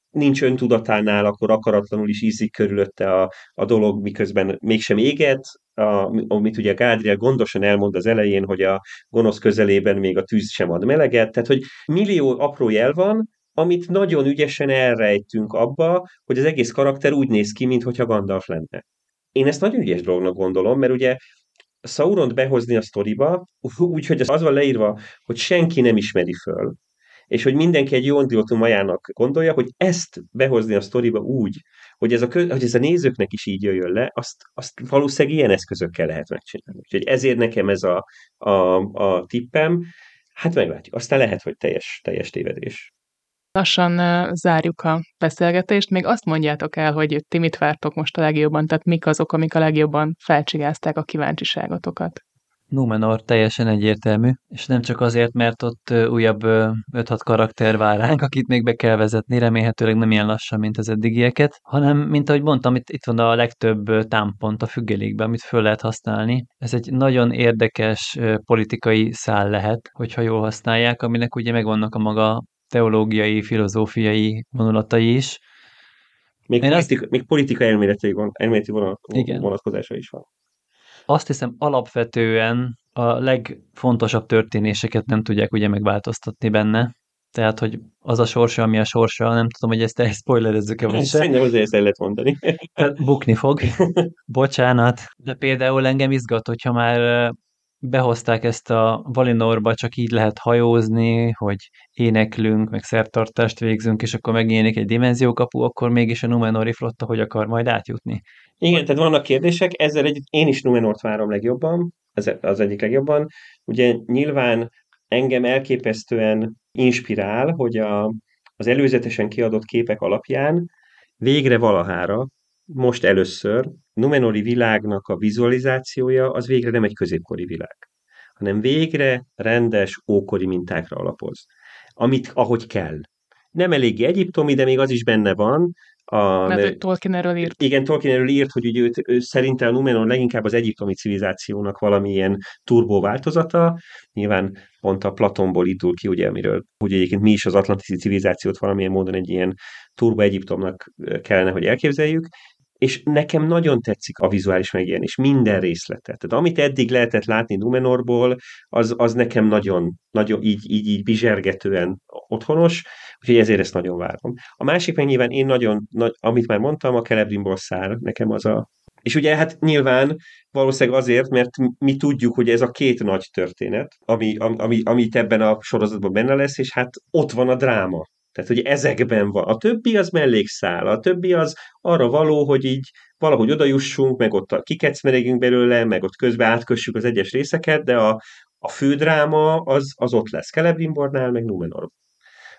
S2: nincs öntudatánál, akkor akaratlanul is ízik körülötte a, a dolog, miközben mégsem éget, a, amit ugye Gádriel gondosan elmond az elején, hogy a gonosz közelében még a tűz sem ad meleget, tehát hogy millió apró jel van, amit nagyon ügyesen elrejtünk abba, hogy az egész karakter úgy néz ki, mintha Gandalf lenne. Én ezt nagyon ügyes dolognak gondolom, mert ugye Sauront behozni a sztoriba, úgyhogy az van leírva, hogy senki nem ismeri föl, és hogy mindenki egy jó majának gondolja, hogy ezt behozni a sztoriba úgy, hogy ez, a, hogy ez a nézőknek is így jöjjön le, azt, azt valószínűleg ilyen eszközökkel lehet megcsinálni. Úgyhogy ezért nekem ez a, a, a tippem, hát meglátjuk. Aztán lehet, hogy teljes, teljes tévedés.
S1: Lassan zárjuk a beszélgetést. Még azt mondjátok el, hogy ti mit vártok most a legjobban, tehát mik azok, amik a legjobban felcsigázták a kíváncsiságotokat.
S3: Numenor teljesen egyértelmű, és nem csak azért, mert ott újabb 5-6 karakter vár ránk, akit még be kell vezetni, remélhetőleg nem ilyen lassan, mint az eddigieket, hanem, mint ahogy mondtam, itt, itt van a legtöbb támpont a függelékben, amit föl lehet használni. Ez egy nagyon érdekes politikai szál lehet, hogyha jól használják, aminek ugye megvannak a maga teológiai, filozófiai vonulatai is.
S2: Még, politika, azt... még politika elméleti, elméleti vonatkozása is van.
S3: Azt hiszem alapvetően a legfontosabb történéseket nem tudják ugye megváltoztatni benne. Tehát, hogy az a sorsa, ami a sorsa, nem tudom, hogy ezt spoilerezzük-e vagy
S2: se. Szerintem azért ezt el lehet mondani.
S3: Bukni fog. Bocsánat. De például engem izgat, hogyha már behozták ezt a Valinorba, csak így lehet hajózni, hogy éneklünk, meg szertartást végzünk, és akkor megjelenik egy dimenziókapu, akkor mégis a Numenori flotta hogy akar majd átjutni.
S2: Igen, tehát vannak kérdések, ezzel egy, én is Numenort várom legjobban, ez az egyik legjobban. Ugye nyilván engem elképesztően inspirál, hogy a, az előzetesen kiadott képek alapján végre valahára most először Numenori világnak a vizualizációja az végre nem egy középkori világ, hanem végre rendes ókori mintákra alapoz, amit ahogy kell. Nem eléggé egyiptomi, de még az is benne van,
S1: a, Mert hogy Tolkien erről írt.
S2: Igen, Tolkien erről írt, hogy ugye őt, ő szerinte a Numenor leginkább az egyiptomi civilizációnak valamilyen turbó változata. Nyilván pont a Platonból indul ki, ugye, amiről hogy egyébként mi is az atlantiszi civilizációt valamilyen módon egy ilyen turbo Egyiptomnak kellene, hogy elképzeljük, és nekem nagyon tetszik a vizuális megjelenés, minden részlete. Tehát amit eddig lehetett látni Numenorból, az, az nekem nagyon, nagyon így, így, így bizsergetően otthonos, úgyhogy ezért ezt nagyon várom. A másik meg nyilván én nagyon, nagy, amit már mondtam, a Celebrimból szár, nekem az a és ugye hát nyilván valószínűleg azért, mert mi tudjuk, hogy ez a két nagy történet, ami, ami, ami itt ebben a sorozatban benne lesz, és hát ott van a dráma. Tehát, hogy ezekben van. A többi az mellékszál, a többi az arra való, hogy így valahogy odajussunk, meg ott kikecmeregünk belőle, meg ott közben átkössük az egyes részeket, de a, a fő dráma az, az ott lesz Celebrimbornál, meg Numenor.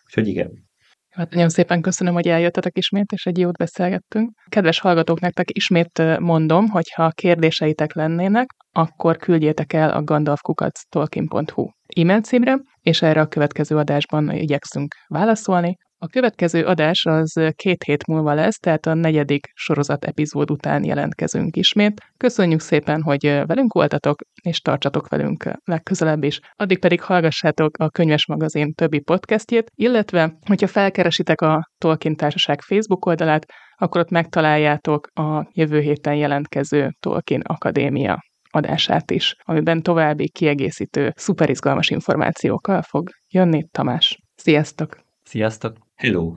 S2: Úgyhogy igen.
S1: Hát nagyon szépen köszönöm, hogy eljöttetek ismét, és egy jót beszélgettünk. Kedves hallgatók, nektek ismét mondom, hogy ha kérdéseitek lennének, akkor küldjétek el a gandalfkukactolkien.hu e-mail címre, és erre a következő adásban igyekszünk válaszolni. A következő adás az két hét múlva lesz, tehát a negyedik sorozat epizód után jelentkezünk ismét. Köszönjük szépen, hogy velünk voltatok, és tartsatok velünk legközelebb is. Addig pedig hallgassátok a Könyves Magazin többi podcastjét, illetve, hogyha felkeresitek a Tolkien Társaság Facebook oldalát, akkor ott megtaláljátok a jövő héten jelentkező Tolkien Akadémia adását is, amiben további kiegészítő, szuperizgalmas információkkal fog jönni Tamás. Sziasztok!
S3: Sziasztok!
S2: Hello!